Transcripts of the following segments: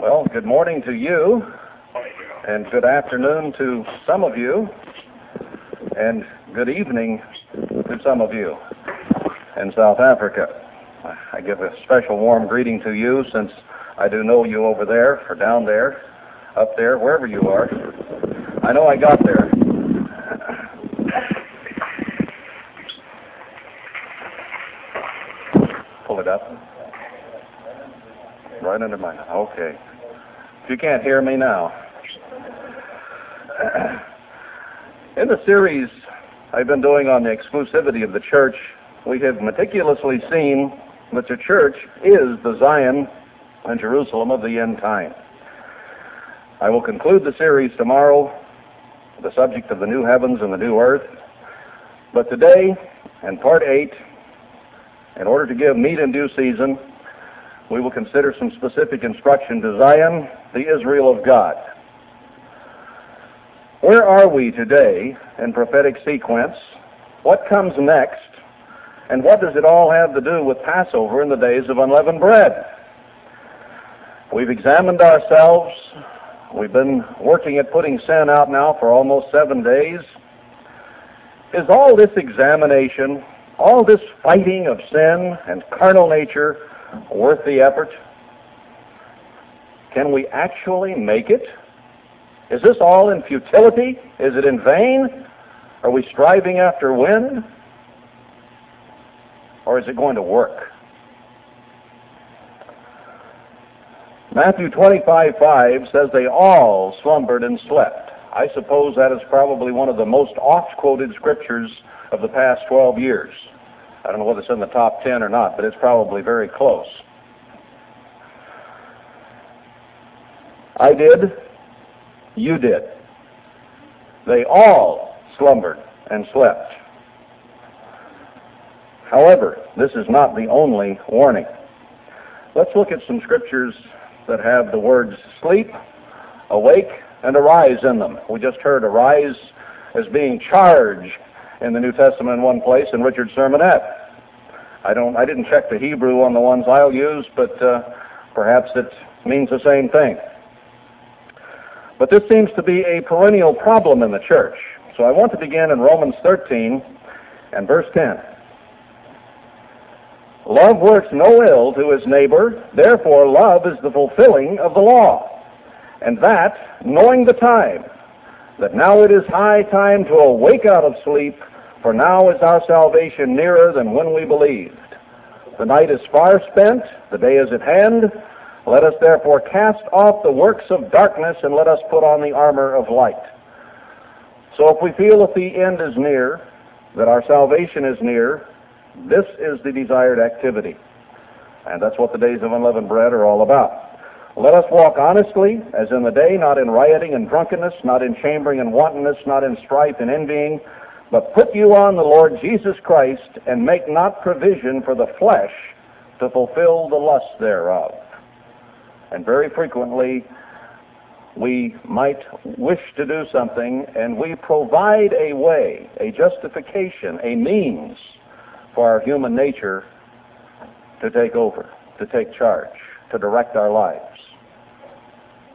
Well, good morning to you, and good afternoon to some of you, and good evening to some of you in South Africa. I give a special warm greeting to you since I do know you over there, or down there, up there, wherever you are. I know I got there. Pull it up. Right under my. Okay. If you can't hear me now. In the series I've been doing on the exclusivity of the church, we have meticulously seen that the church is the Zion and Jerusalem of the end time. I will conclude the series tomorrow, the subject of the new heavens and the new earth. But today, in part eight, in order to give meat in due season, we will consider some specific instruction to Zion, the Israel of God. Where are we today in prophetic sequence? What comes next? And what does it all have to do with Passover in the days of unleavened bread? We've examined ourselves. We've been working at putting sin out now for almost seven days. Is all this examination, all this fighting of sin and carnal nature worth the effort? Can we actually make it? Is this all in futility? Is it in vain? Are we striving after wind? Or is it going to work? Matthew 25, 5 says they all slumbered and slept. I suppose that is probably one of the most oft-quoted scriptures of the past 12 years. I don't know whether it's in the top 10 or not, but it's probably very close. I did. You did. They all slumbered and slept. However, this is not the only warning. Let's look at some scriptures that have the words sleep, awake, and arise in them. We just heard arise as being charged in the New Testament in one place in Richard's sermonette. I don't, I didn't check the Hebrew on the ones I'll use, but uh, perhaps it means the same thing. But this seems to be a perennial problem in the church. So I want to begin in Romans 13 and verse 10. Love works no ill to his neighbor, therefore love is the fulfilling of the law. And that, knowing the time, that now it is high time to awake out of sleep, for now is our salvation nearer than when we believed. The night is far spent, the day is at hand. Let us therefore cast off the works of darkness and let us put on the armor of light. So if we feel that the end is near, that our salvation is near, this is the desired activity. And that's what the days of unleavened bread are all about. Let us walk honestly, as in the day, not in rioting and drunkenness, not in chambering and wantonness, not in strife and envying, but put you on the Lord Jesus Christ, and make not provision for the flesh to fulfill the lust thereof. And very frequently, we might wish to do something, and we provide a way, a justification, a means for our human nature to take over, to take charge, to direct our lives.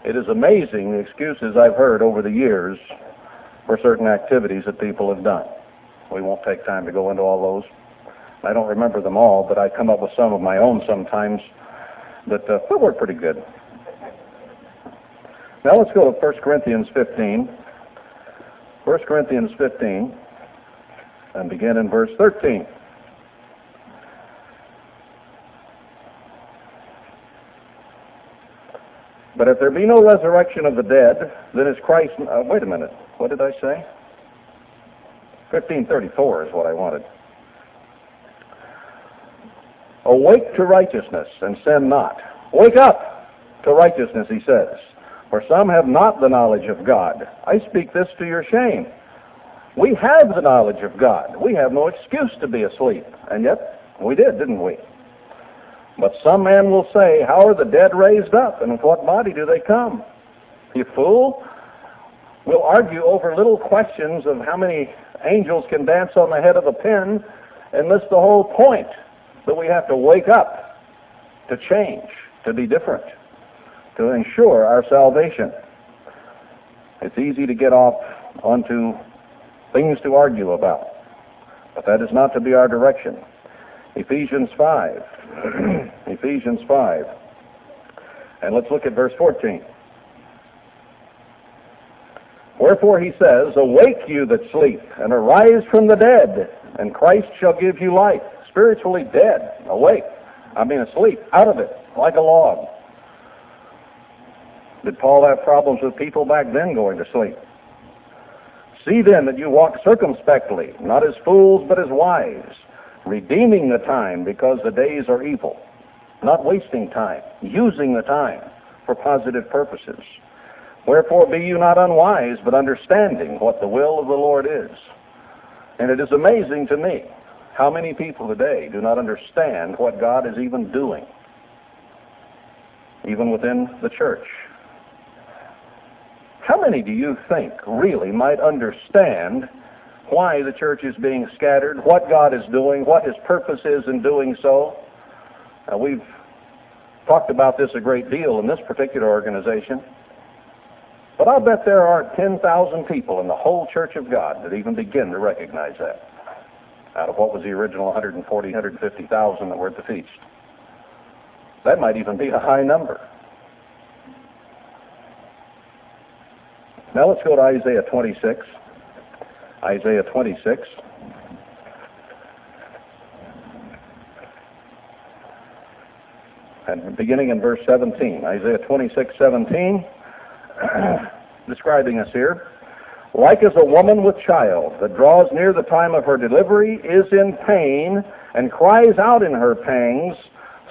It is amazing the excuses I've heard over the years for certain activities that people have done. We won't take time to go into all those. I don't remember them all, but I come up with some of my own sometimes that uh, work pretty good. Now let's go to 1 Corinthians 15. 1 Corinthians 15 and begin in verse 13. But if there be no resurrection of the dead, then is Christ. Uh, wait a minute. What did I say? 1534 is what I wanted. Awake to righteousness and sin not. Wake up to righteousness, he says. For some have not the knowledge of God. I speak this to your shame. We have the knowledge of God. We have no excuse to be asleep. And yet, we did, didn't we? But some man will say, How are the dead raised up, and with what body do they come? You fool. We'll argue over little questions of how many angels can dance on the head of a pin and miss the whole point that we have to wake up to change, to be different, to ensure our salvation. It's easy to get off onto things to argue about, but that is not to be our direction. Ephesians 5. Ephesians 5. And let's look at verse 14. Wherefore he says, Awake you that sleep, and arise from the dead, and Christ shall give you light. Spiritually dead, awake. I mean asleep, out of it, like a log. Did Paul have problems with people back then going to sleep? See then that you walk circumspectly, not as fools, but as wise, redeeming the time because the days are evil, not wasting time, using the time for positive purposes. Wherefore be you not unwise, but understanding what the will of the Lord is. And it is amazing to me how many people today do not understand what God is even doing, even within the church. How many do you think really might understand why the church is being scattered, what God is doing, what His purpose is in doing so? Now, we've talked about this a great deal in this particular organization. But I'll bet there aren't 10,000 people in the whole Church of God that even begin to recognize that out of what was the original 140, 150,000 that were at the feast. That might even be a high number. Now let's go to Isaiah 26. Isaiah 26. And beginning in verse 17, Isaiah 26, 17. describing us here. Like as a woman with child that draws near the time of her delivery, is in pain, and cries out in her pangs,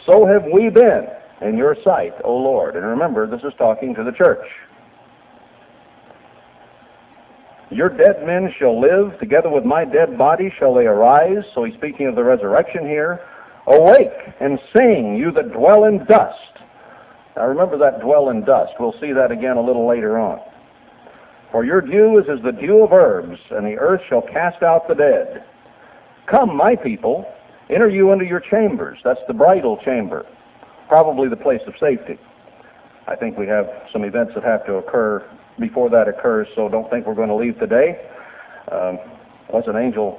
so have we been in your sight, O Lord. And remember, this is talking to the church. Your dead men shall live, together with my dead body shall they arise. So he's speaking of the resurrection here. Awake and sing, you that dwell in dust. Now remember that dwell in dust. We'll see that again a little later on. For your dew is as the dew of herbs, and the earth shall cast out the dead. Come, my people, enter you into your chambers. That's the bridal chamber, probably the place of safety. I think we have some events that have to occur before that occurs, so don't think we're going to leave today. Um, unless an angel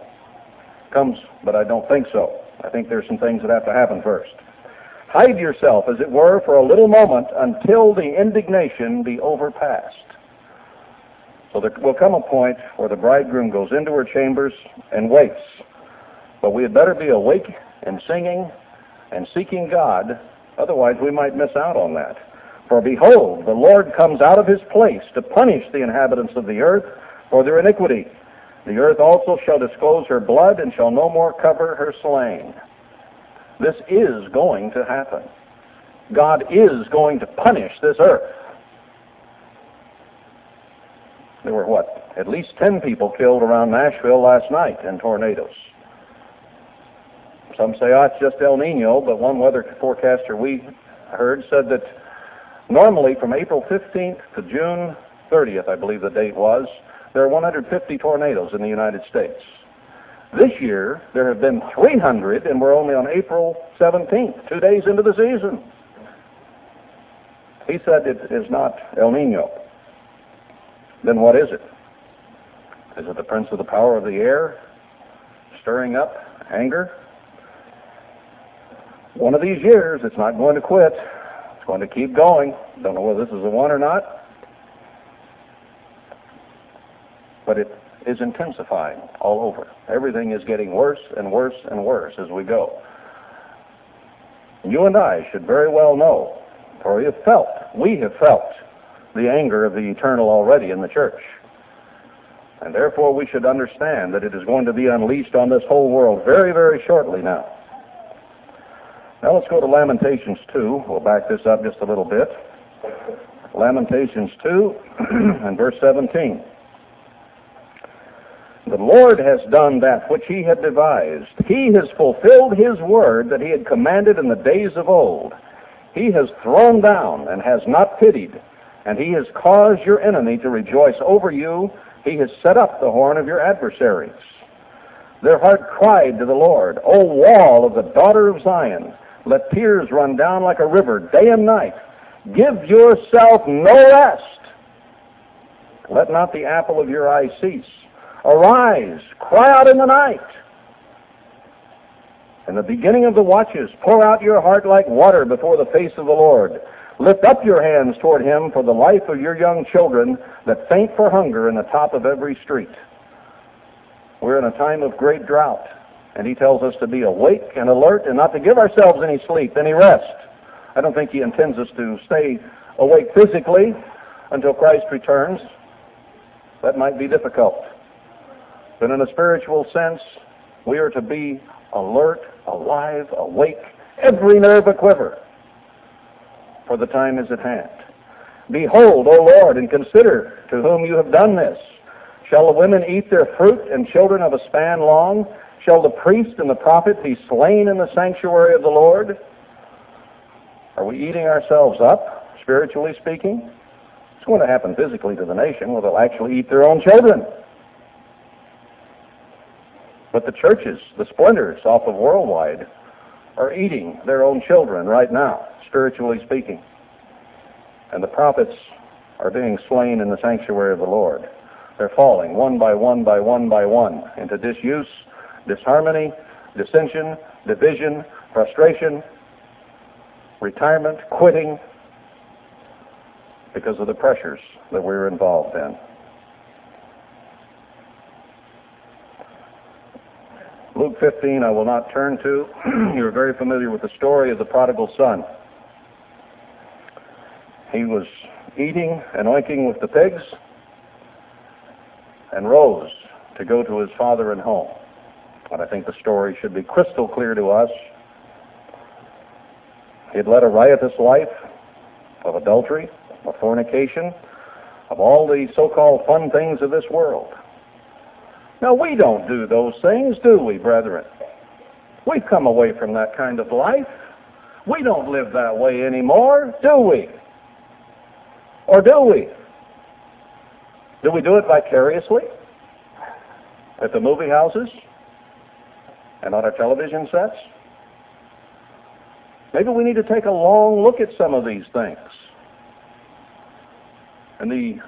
comes, but I don't think so. I think there's some things that have to happen first. Hide yourself, as it were, for a little moment until the indignation be overpassed. So there will come a point where the bridegroom goes into her chambers and waits. But we had better be awake and singing and seeking God, otherwise we might miss out on that. For behold, the Lord comes out of his place to punish the inhabitants of the earth for their iniquity. The earth also shall disclose her blood and shall no more cover her slain. This is going to happen. God is going to punish this earth. There were what? At least 10 people killed around Nashville last night in tornadoes. Some say, oh, it's just El Nino, but one weather forecaster we heard said that normally from April 15th to June 30th, I believe the date was, there are 150 tornadoes in the United States. This year, there have been 300, and we're only on April 17th, two days into the season. He said it is not El Nino. Then what is it? Is it the prince of the power of the air stirring up anger? One of these years, it's not going to quit. It's going to keep going. Don't know whether this is the one or not. But it is intensifying all over. Everything is getting worse and worse and worse as we go. You and I should very well know, for we have felt, we have felt the anger of the eternal already in the church. And therefore we should understand that it is going to be unleashed on this whole world very, very shortly now. Now let's go to Lamentations 2. We'll back this up just a little bit. Lamentations 2 and verse 17. The Lord has done that which he had devised. He has fulfilled his word that he had commanded in the days of old. He has thrown down and has not pitied, and he has caused your enemy to rejoice over you. He has set up the horn of your adversaries. Their heart cried to the Lord, O wall of the daughter of Zion, Let tears run down like a river day and night. Give yourself no rest. Let not the apple of your eye cease. Arise, cry out in the night. In the beginning of the watches, pour out your heart like water before the face of the Lord. Lift up your hands toward him for the life of your young children that faint for hunger in the top of every street. We're in a time of great drought, and he tells us to be awake and alert and not to give ourselves any sleep, any rest. I don't think he intends us to stay awake physically until Christ returns. That might be difficult. But in a spiritual sense, we are to be alert, alive, awake, every nerve a quiver, for the time is at hand. Behold, O Lord, and consider to whom you have done this. Shall the women eat their fruit and children of a span long? Shall the priest and the prophet be slain in the sanctuary of the Lord? Are we eating ourselves up, spiritually speaking? It's going to happen physically to the nation where they'll actually eat their own children. But the churches, the splinters off of worldwide, are eating their own children right now, spiritually speaking. And the prophets are being slain in the sanctuary of the Lord. They're falling one by one by one by one into disuse, disharmony, dissension, division, frustration, retirement, quitting, because of the pressures that we're involved in. Luke 15, I will not turn to. You're very familiar with the story of the prodigal son. He was eating and oinking with the pigs and rose to go to his father and home. And I think the story should be crystal clear to us. He had led a riotous life of adultery, of fornication, of all the so-called fun things of this world. Now, we don't do those things, do we, brethren? We've come away from that kind of life. We don't live that way anymore, do we? Or do we? Do we do it vicariously? At the movie houses? And on our television sets? Maybe we need to take a long look at some of these things. And the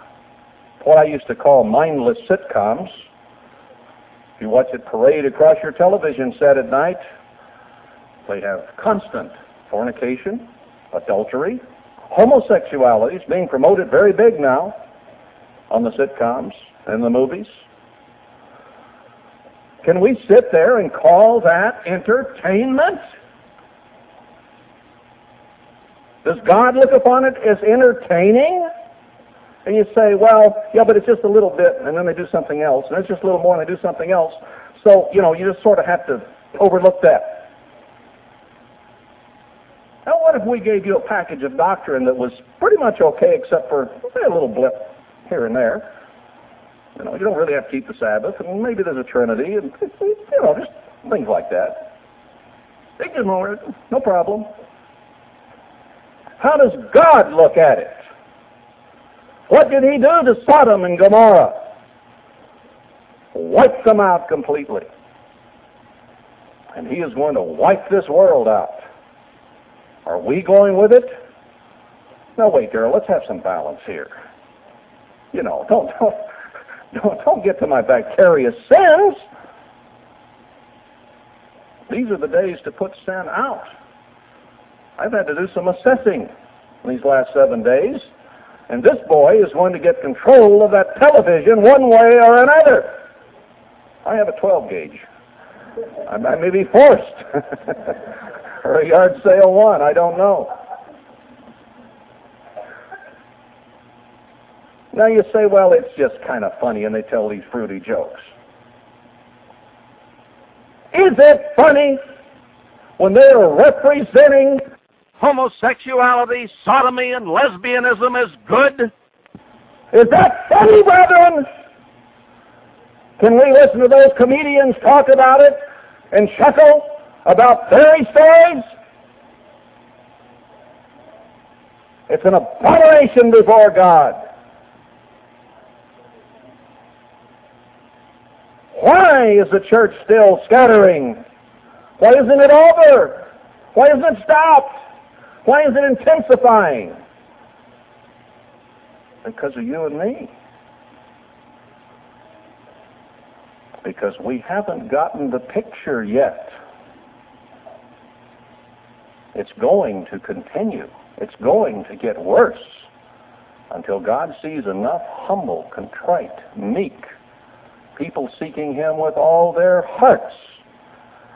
what I used to call mindless sitcoms you watch it parade across your television set at night, they have constant fornication, adultery, homosexuality is being promoted very big now on the sitcoms and the movies. Can we sit there and call that entertainment? Does God look upon it as entertaining? And you say, well, yeah, but it's just a little bit, and then they do something else, and it's just a little more, and they do something else. So, you know, you just sort of have to overlook that. Now, what if we gave you a package of doctrine that was pretty much okay, except for say, a little blip here and there? You know, you don't really have to keep the Sabbath, and maybe there's a Trinity, and you know, just things like that. Just know no problem. How does God look at it? What did he do to Sodom and Gomorrah? Wiped them out completely. And he is going to wipe this world out. Are we going with it? Now wait, girl, let's have some balance here. You know, don't don't don't, don't get to my vicarious sins. These are the days to put sin out. I've had to do some assessing in these last seven days. And this boy is going to get control of that television one way or another. I have a 12 gauge. I, may be forced. or a yard sale one, I don't know. Now you say, well, it's just kind of funny, and they tell these fruity jokes. Is it funny when they're representing homosexuality, sodomy, and lesbianism is good? Is that funny, brethren? Can we listen to those comedians talk about it and chuckle about fairy stories? It's an abomination before God. Why is the church still scattering? Why isn't it over? Why isn't it stopped? Why is it intensifying? Because of you and me. Because we haven't gotten the picture yet. It's going to continue. It's going to get worse until God sees enough humble, contrite, meek people seeking Him with all their hearts.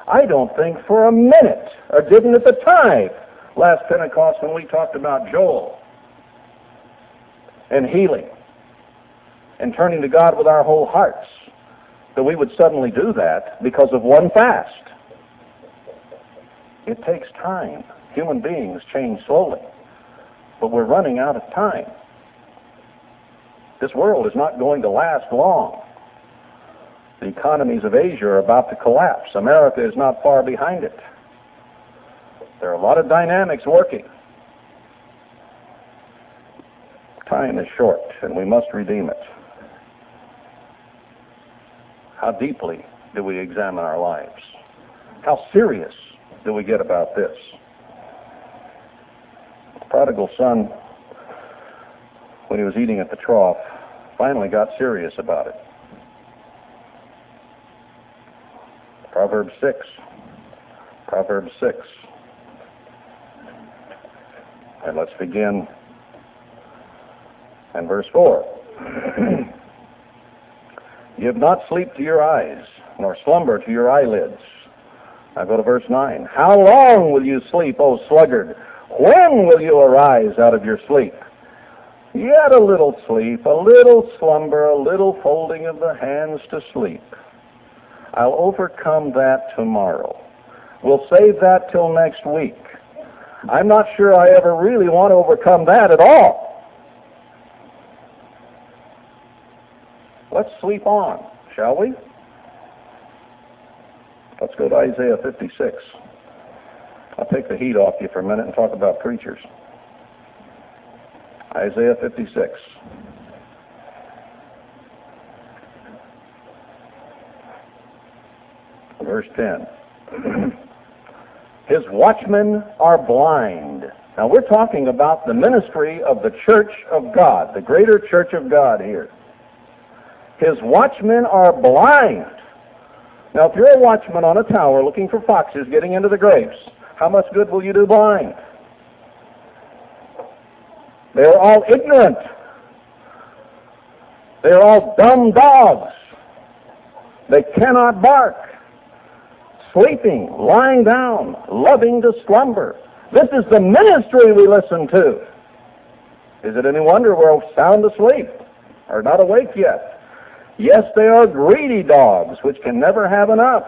I don't think for a minute, or didn't at the time, last Pentecost when we talked about Joel and healing and turning to God with our whole hearts, that we would suddenly do that because of one fast. It takes time. Human beings change slowly, but we're running out of time. This world is not going to last long. The economies of Asia are about to collapse. America is not far behind it. There are a lot of dynamics working. Time is short, and we must redeem it. How deeply do we examine our lives? How serious do we get about this? The prodigal son, when he was eating at the trough, finally got serious about it. Proverbs 6. Proverbs 6. And let's begin in verse 4. Give not sleep to your eyes, nor slumber to your eyelids. Now go to verse 9. How long will you sleep, O sluggard? When will you arise out of your sleep? Yet a little sleep, a little slumber, a little folding of the hands to sleep. I'll overcome that tomorrow. We'll save that till next week. I'm not sure I ever really want to overcome that at all. Let's sweep on, shall we? Let's go to Isaiah 56. I'll take the heat off you for a minute and talk about preachers. Isaiah 56. verse 10. His watchmen are blind. Now we're talking about the ministry of the church of God, the greater church of God here. His watchmen are blind. Now if you're a watchman on a tower looking for foxes getting into the grapes, how much good will you do blind? They're all ignorant. They're all dumb dogs. They cannot bark sleeping, lying down, loving to slumber. This is the ministry we listen to. Is it any wonder we're sound asleep or not awake yet? Yes, they are greedy dogs which can never have enough.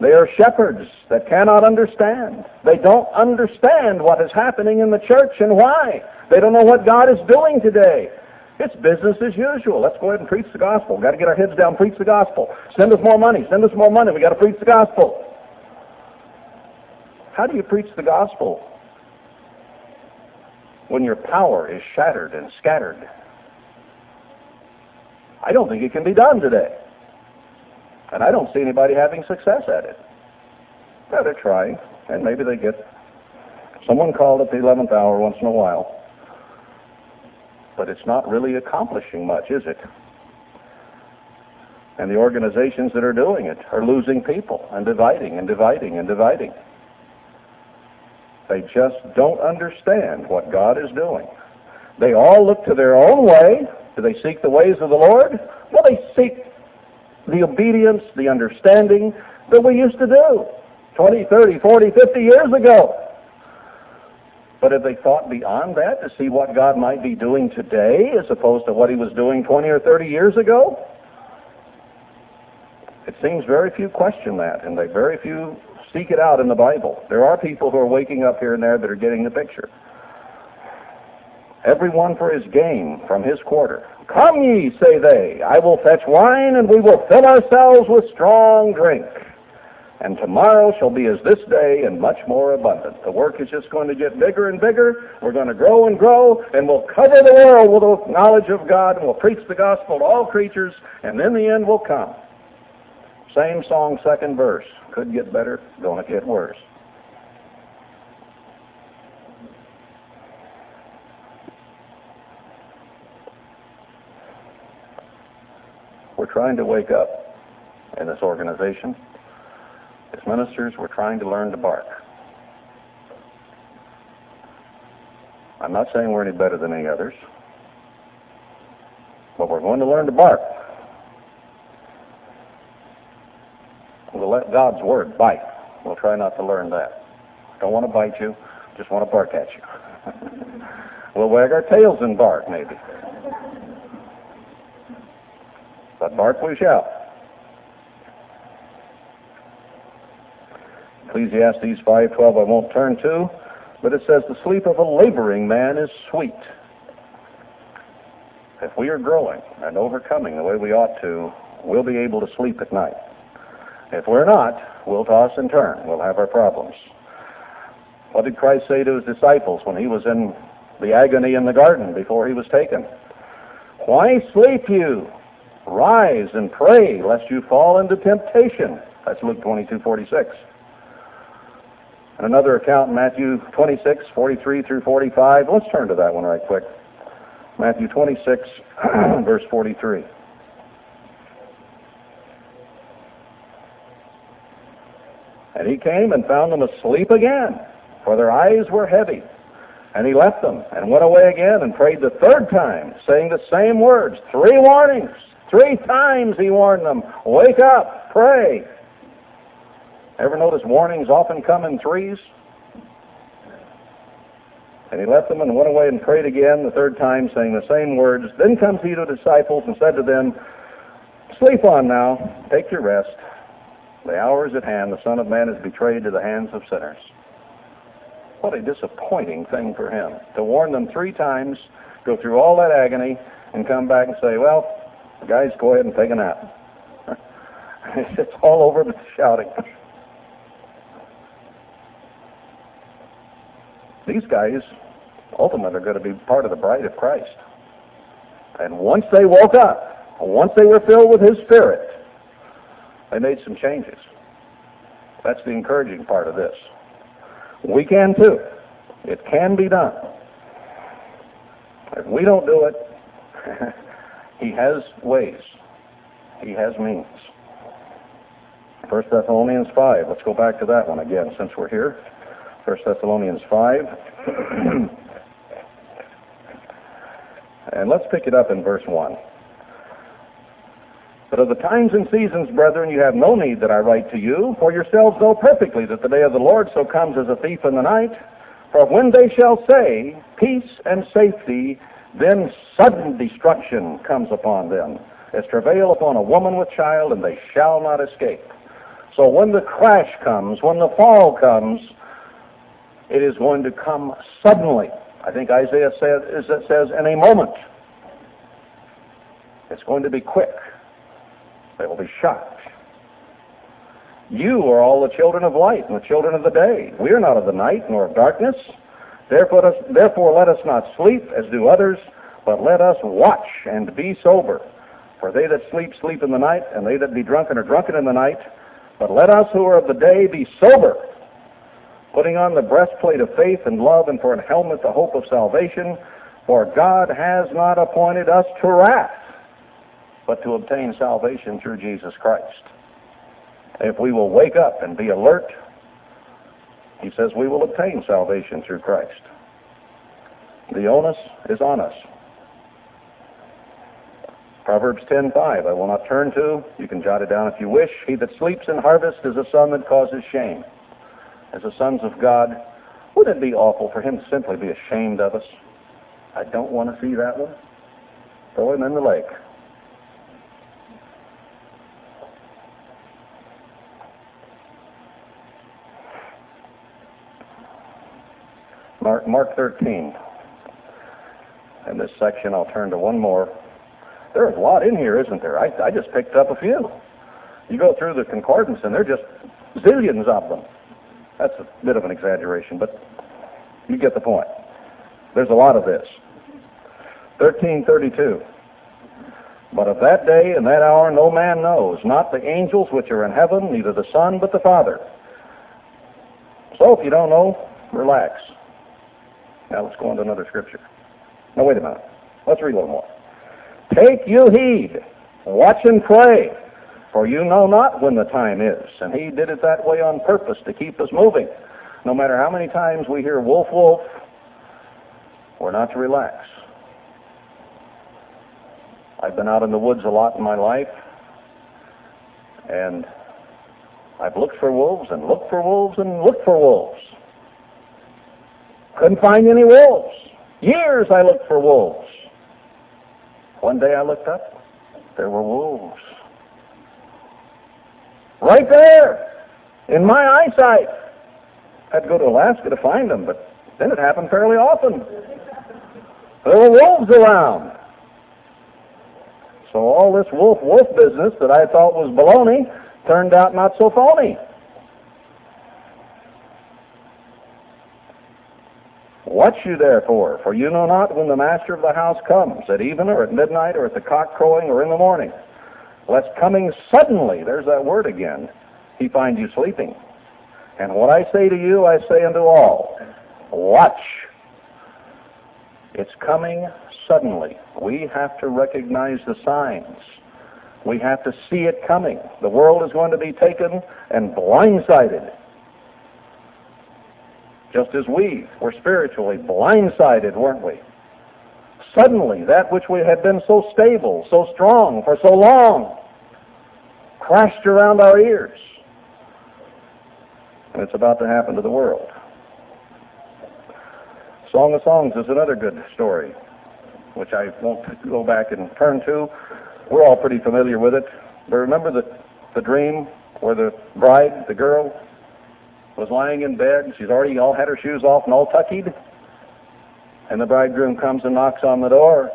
They are shepherds that cannot understand. They don't understand what is happening in the church and why. They don't know what God is doing today. It's business as usual. Let's go ahead and preach the gospel. We've got to get our heads down, preach the gospel. Send us more money. Send us more money. We've got to preach the gospel. How do you preach the gospel when your power is shattered and scattered? I don't think it can be done today. And I don't see anybody having success at it. Yeah, they're trying, and maybe they get someone called at the 11th hour once in a while but it's not really accomplishing much, is it? And the organizations that are doing it are losing people and dividing and dividing and dividing. They just don't understand what God is doing. They all look to their own way. Do they seek the ways of the Lord? Well, they seek the obedience, the understanding that we used to do 20, 30, 40, 50 years ago. But have they thought beyond that to see what God might be doing today as opposed to what he was doing 20 or 30 years ago? It seems very few question that, and they very few seek it out in the Bible. There are people who are waking up here and there that are getting the picture. Everyone for his game from his quarter. Come ye, say they, I will fetch wine, and we will fill ourselves with strong drink and tomorrow shall be as this day and much more abundant. The work is just going to get bigger and bigger. We're going to grow and grow, and we'll cover the world with the knowledge of God, and we'll preach the gospel to all creatures, and then the end will come. Same song, second verse. Could get better, gonna get worse. We're trying to wake up in this organization. As ministers, we're trying to learn to bark. I'm not saying we're any better than any others, but we're going to learn to bark. We'll let God's word bite. We'll try not to learn that. Don't want to bite you, just want to bark at you. we'll wag our tails and bark, maybe. But bark we shall. Ecclesiastes 5.12 I won't turn to, but it says, the sleep of a laboring man is sweet. If we are growing and overcoming the way we ought to, we'll be able to sleep at night. If we're not, we'll toss and turn. We'll have our problems. What did Christ say to his disciples when he was in the agony in the garden before he was taken? Why sleep you? Rise and pray lest you fall into temptation. That's Luke 22, 46. And another account in Matthew 26, 43 through 45. Let's turn to that one right quick. Matthew 26, verse 43. And he came and found them asleep again, for their eyes were heavy. And he left them and went away again and prayed the third time, saying the same words. Three warnings. Three times he warned them. Wake up, pray. Ever notice warnings often come in threes? And he left them and went away and prayed again the third time, saying the same words. Then comes he to the disciples and said to them, Sleep on now, take your rest. The hour is at hand. The Son of Man is betrayed to the hands of sinners. What a disappointing thing for him to warn them three times, go through all that agony, and come back and say, Well, guys, go ahead and take a nap. it's all over the shouting. These guys ultimately are going to be part of the bride of Christ. And once they woke up, once they were filled with His Spirit, they made some changes. That's the encouraging part of this. We can too. It can be done. If we don't do it, He has ways. He has means. 1 Thessalonians 5. Let's go back to that one again since we're here. 1 Thessalonians 5. and let's pick it up in verse 1. But of the times and seasons, brethren, you have no need that I write to you, for yourselves know perfectly that the day of the Lord so comes as a thief in the night. For when they shall say, Peace and safety, then sudden destruction comes upon them, as travail upon a woman with child, and they shall not escape. So when the crash comes, when the fall comes, it is going to come suddenly. I think Isaiah says, says in a moment. It's going to be quick. They will be shocked. You are all the children of light and the children of the day. We are not of the night nor of darkness. Therefore, therefore let us not sleep as do others, but let us watch and be sober. For they that sleep, sleep in the night, and they that be drunken are drunken in the night. But let us who are of the day be sober, putting on the breastplate of faith and love, and for a helmet the hope of salvation. For God has not appointed us to wrath, but to obtain salvation through Jesus Christ. If we will wake up and be alert, he says we will obtain salvation through Christ. The onus is on us. Proverbs 10:5 I will not turn to. You can jot it down if you wish. He that sleeps in harvest is a son that causes shame as the sons of God, wouldn't it be awful for him to simply be ashamed of us? I don't want to see that one. Throw him in the lake. Mark, Mark 13. In this section, I'll turn to one more. There's a lot in here, isn't there? I, I just picked up a few. You go through the concordance, and there are just zillions of them. That's a bit of an exaggeration, but you get the point. There's a lot of this. 1332. But of that day and that hour no man knows, not the angels which are in heaven, neither the Son, but the Father. So if you don't know, relax. Now let's go on to another scripture. Now wait a minute. Let's read a little more. Take you heed, Watch and pray, for you know not when the time is. And he did it that way on purpose to keep us moving. No matter how many times we hear wolf, wolf, we're not to relax. I've been out in the woods a lot in my life, and I've looked for wolves and looked for wolves and looked for wolves. Couldn't find any wolves. Years I looked for wolves. One day I looked up, there were wolves. Right there, in my eyesight. I had to go to Alaska to find them, but then it happened fairly often. There were wolves around. So all this wolf wolf business that I thought was baloney turned out not so phony. Watch you therefore, for you know not when the master of the house comes, at even or at midnight or at the cock crowing or in the morning. Lest coming suddenly, there's that word again, he finds you sleeping. And what I say to you, I say unto all, watch. It's coming suddenly. We have to recognize the signs. We have to see it coming. The world is going to be taken and blindsided. Just as we were spiritually blindsided, weren't we? Suddenly, that which we had been so stable, so strong for so long, crashed around our ears. And it's about to happen to the world. Song of Songs is another good story, which I won't go back and turn to. We're all pretty familiar with it. But remember the, the dream where the bride, the girl, was lying in bed. She's already all had her shoes off and all tuckied. And the bridegroom comes and knocks on the door.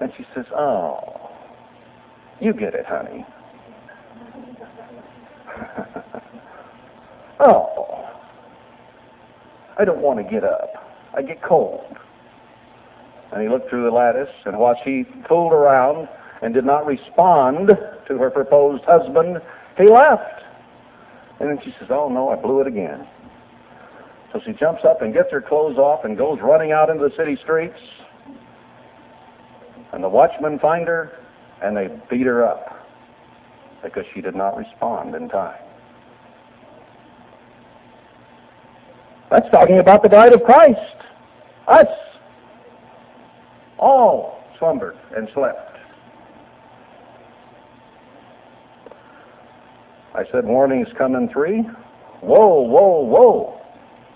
And she says, Oh, you get it, honey. oh, I don't want to get up. I get cold. And he looked through the lattice, and while she fooled around and did not respond to her proposed husband, he left. And then she says, Oh no, I blew it again. So she jumps up and gets her clothes off and goes running out into the city streets. And the watchmen find her and they beat her up because she did not respond in time. That's talking about the bride of Christ. Us. All slumbered and slept. I said warnings come in three. Whoa, whoa, whoa,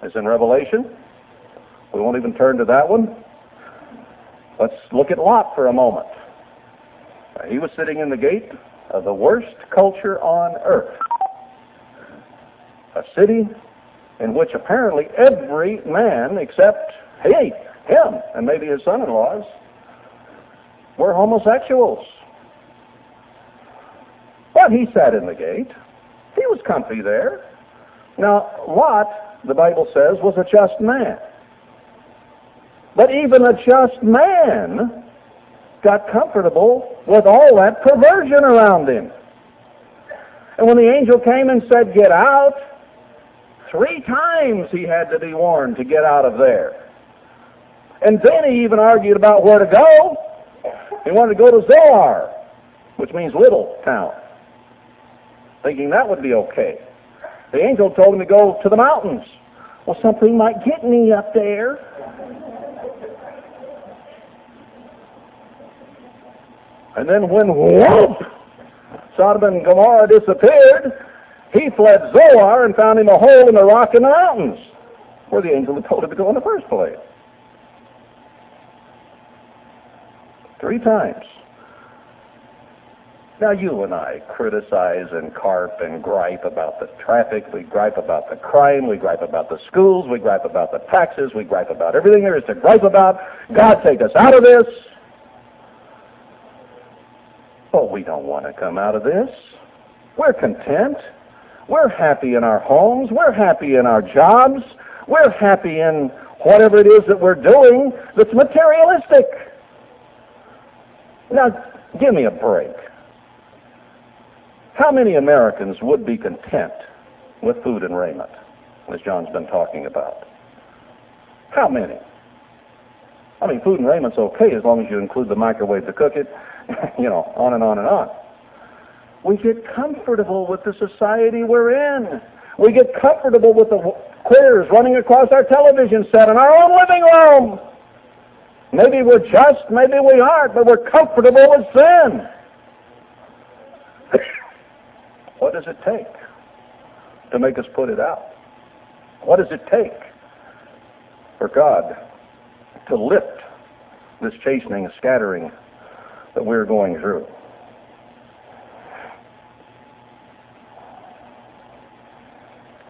as in Revelation. We won't even turn to that one. Let's look at Lot for a moment. He was sitting in the gate the worst culture on earth. A city in which apparently every man except, hey, him and maybe his son-in-laws were homosexuals. But he sat in the gate. He was comfy there. Now, Lot, the Bible says, was a just man. But even a just man got comfortable with all that perversion around him. And when the angel came and said, Get out, three times he had to be warned to get out of there. And then he even argued about where to go. He wanted to go to Zoar, which means little town, thinking that would be okay. The angel told him to go to the mountains. Well, something might get me up there. And then when whoop, Sodom and Gomorrah disappeared, he fled Zoar and found him a hole in the rock in the mountains, where the angel had told him to go in the first place. Three times. Now, you and I criticize and carp and gripe about the traffic, we gripe about the crime, we gripe about the schools, we gripe about the taxes, we gripe about everything there is to gripe about. God, take us out of this. But we don't want to come out of this. We're content. We're happy in our homes. We're happy in our jobs. We're happy in whatever it is that we're doing that's materialistic. Now, give me a break. How many Americans would be content with food and raiment, as John's been talking about? How many? I mean, food and raiment's okay as long as you include the microwave to cook it, you know, on and on and on. We get comfortable with the society we're in. We get comfortable with the queers running across our television set in our own living room. Maybe we're just, maybe we aren't, but we're comfortable with sin. what does it take to make us put it out? What does it take for God to lift this chastening, scattering that we're going through?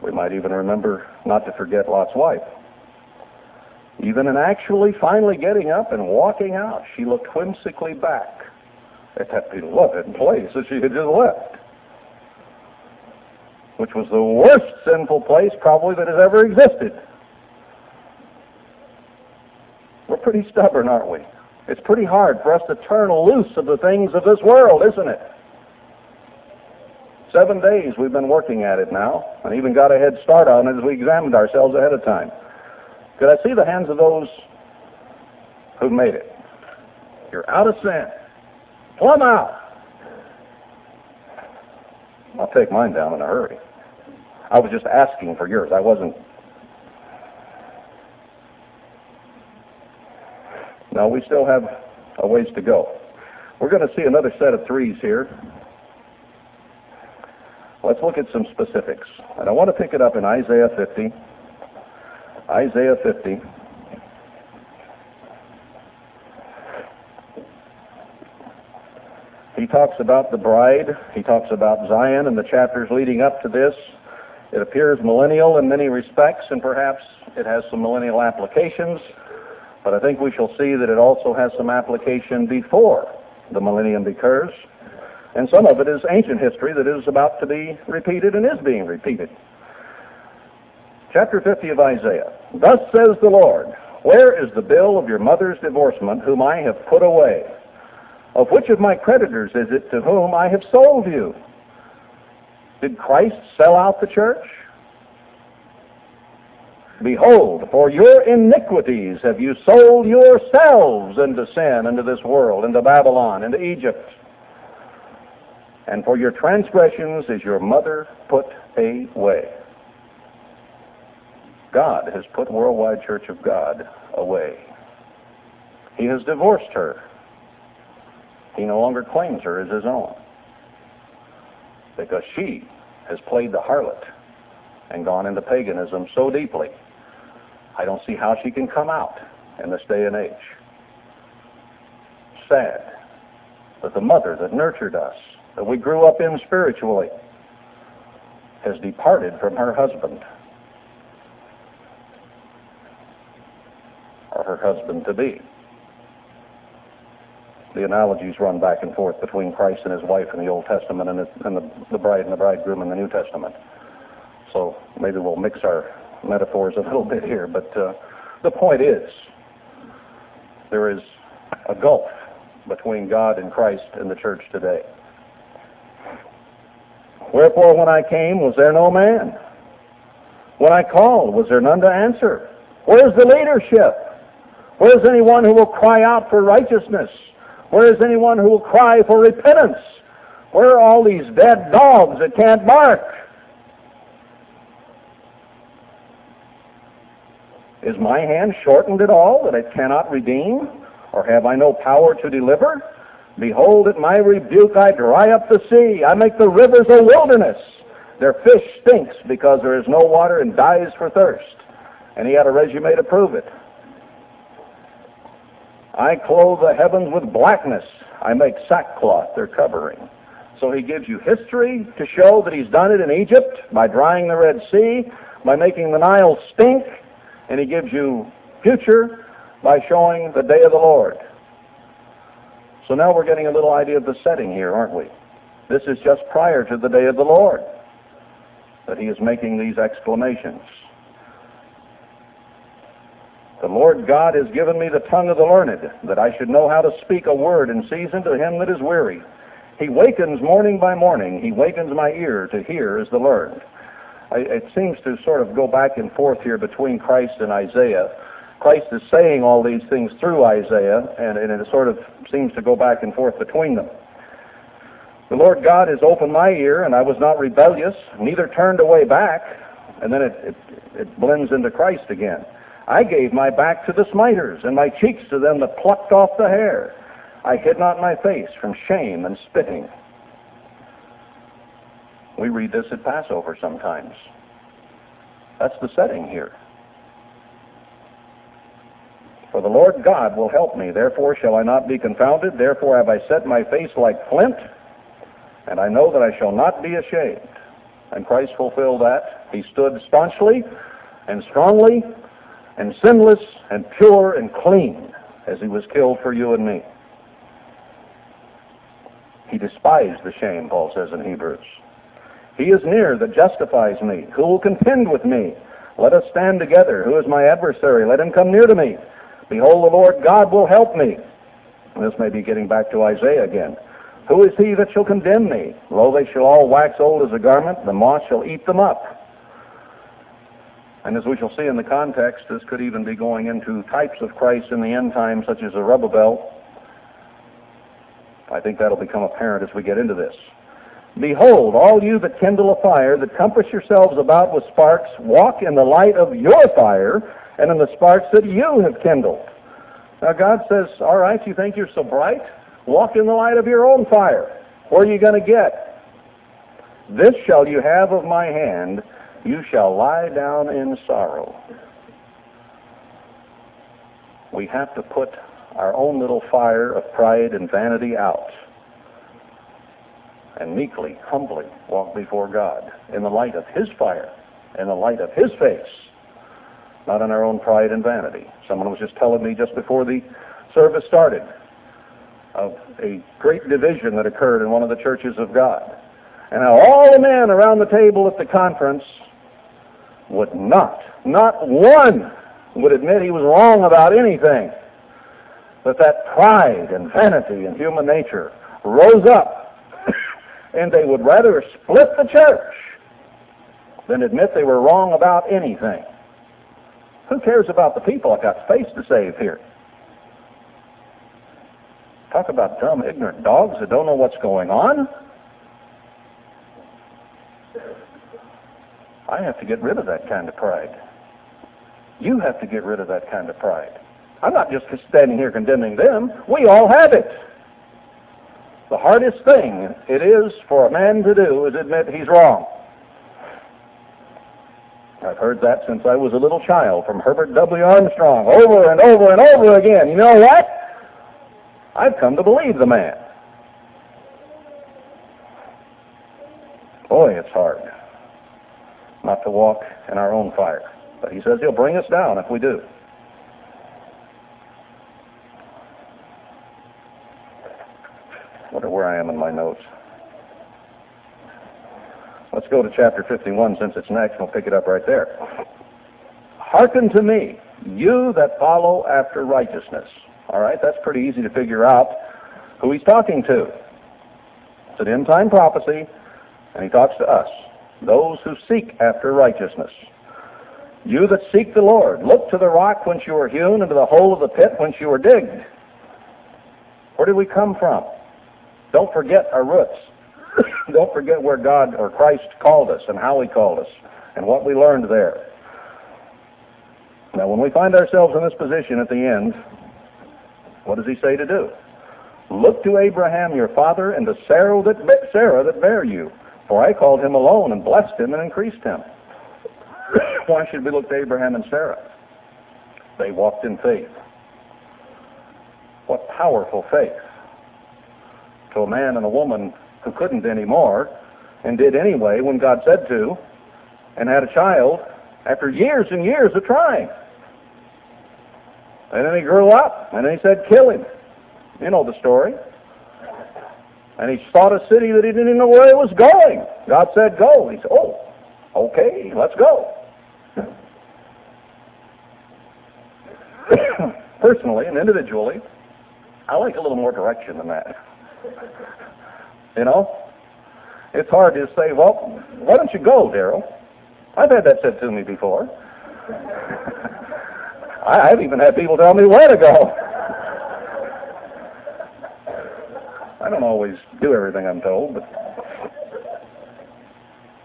We might even remember not to forget Lot's wife. Even in actually finally getting up and walking out, she looked whimsically back at that beloved place that she had just left, which was the worst sinful place probably that has ever existed. We're pretty stubborn, aren't we? It's pretty hard for us to turn loose of the things of this world, isn't it? Seven days we've been working at it now, and even got a head start on it as we examined ourselves ahead of time. Could I see the hands of those who made it? You're out of sin. Plumb out. I'll take mine down in a hurry. I was just asking for yours. I wasn't. No, we still have a ways to go. We're going to see another set of threes here. Let's look at some specifics. And I want to pick it up in Isaiah 50. Isaiah 50. He talks about the bride. He talks about Zion and the chapters leading up to this. It appears millennial in many respects, and perhaps it has some millennial applications. But I think we shall see that it also has some application before the millennium occurs. And some of it is ancient history that is about to be repeated and is being repeated. Chapter 50 of Isaiah. Thus says the Lord, Where is the bill of your mother's divorcement, whom I have put away? Of which of my creditors is it to whom I have sold you? Did Christ sell out the church? Behold, for your iniquities have you sold yourselves into sin, into this world, into Babylon, into Egypt. And for your transgressions is your mother put away. God has put Worldwide Church of God away. He has divorced her. He no longer claims her as his own because she has played the harlot and gone into paganism so deeply. I don't see how she can come out in this day and age. Sad that the mother that nurtured us that we grew up in spiritually has departed from her husband or her husband to be. The analogies run back and forth between Christ and his wife in the Old Testament and, and the, the bride and the bridegroom in the New Testament. So maybe we'll mix our metaphors a little bit here, but uh, the point is there is a gulf between God and Christ and the church today. Wherefore, when I came, was there no man? When I called, was there none to answer? Where's the leadership? Where's anyone who will cry out for righteousness? Where is anyone who will cry for repentance? Where are all these dead dogs that can't bark? Is my hand shortened at all that it cannot redeem? Or have I no power to deliver? Behold, at my rebuke I dry up the sea. I make the rivers a wilderness. Their fish stinks because there is no water and dies for thirst. And he had a resume to prove it. I clothe the heavens with blackness. I make sackcloth their covering. So he gives you history to show that he's done it in Egypt by drying the Red Sea, by making the Nile stink, and he gives you future by showing the day of the Lord. So now we're getting a little idea of the setting here, aren't we? This is just prior to the day of the Lord that he is making these exclamations. The Lord God has given me the tongue of the learned, that I should know how to speak a word in season to him that is weary. He wakens morning by morning. He wakens my ear to hear as the learned. It seems to sort of go back and forth here between Christ and Isaiah Christ is saying all these things through Isaiah, and, and it sort of seems to go back and forth between them. The Lord God has opened my ear, and I was not rebellious, neither turned away back, and then it, it, it blends into Christ again. I gave my back to the smiters, and my cheeks to them that plucked off the hair. I hid not my face from shame and spitting. We read this at Passover sometimes. That's the setting here. For the Lord God will help me, therefore shall I not be confounded. Therefore have I set my face like flint, and I know that I shall not be ashamed. And Christ fulfilled that. He stood staunchly and strongly and sinless and pure and clean as he was killed for you and me. He despised the shame, Paul says in Hebrews. He is near that justifies me. Who will contend with me? Let us stand together. Who is my adversary? Let him come near to me. Behold, the Lord God will help me. This may be getting back to Isaiah again. Who is he that shall condemn me? Lo, they shall all wax old as a garment, the moth shall eat them up. And as we shall see in the context, this could even be going into types of Christ in the end times, such as Zerubbabel. I think that'll become apparent as we get into this. Behold, all you that kindle a fire, that compass yourselves about with sparks, walk in the light of your fire, and in the sparks that you have kindled. Now God says, all right, you think you're so bright? Walk in the light of your own fire. Where are you going to get? This shall you have of my hand. You shall lie down in sorrow. We have to put our own little fire of pride and vanity out and meekly, humbly walk before God in the light of His fire, in the light of His face not in our own pride and vanity. Someone was just telling me just before the service started of a great division that occurred in one of the churches of God. And all the men around the table at the conference would not, not one would admit he was wrong about anything. But that pride and vanity and human nature rose up, and they would rather split the church than admit they were wrong about anything. Who cares about the people? I've got face to save here. Talk about dumb, ignorant dogs that don't know what's going on. I have to get rid of that kind of pride. You have to get rid of that kind of pride. I'm not just standing here condemning them. We all have it. The hardest thing it is for a man to do is admit he's wrong. I've heard that since I was a little child from Herbert W. Armstrong over and over and over again. You know what? I've come to believe the man. Boy, it's hard not to walk in our own fire. But he says he'll bring us down if we do. Wonder where I am in my notes. Let's go to chapter 51 since it's next. And we'll pick it up right there. Hearken to me, you that follow after righteousness. All right, that's pretty easy to figure out who he's talking to. It's an end time prophecy, and he talks to us, those who seek after righteousness. You that seek the Lord, look to the rock whence you were hewn, and to the hole of the pit whence you were digged. Where did we come from? Don't forget our roots. Don't forget where God or Christ called us and how He called us and what we learned there. Now, when we find ourselves in this position at the end, what does He say to do? Look to Abraham your father and to Sarah that, Sarah that bare you. For I called him alone and blessed him and increased him. Why should we look to Abraham and Sarah? They walked in faith. What powerful faith. To a man and a woman who couldn't anymore and did anyway when God said to, and had a child after years and years of trying. And then he grew up, and he said, kill him. You know the story. And he sought a city that he didn't even know where he was going. God said, go. He said, oh, okay, let's go. Personally and individually, I like a little more direction than that. You know? It's hard to say, well, why don't you go, Darryl? I've had that said to me before. I've even had people tell me where to go. I don't always do everything I'm told, but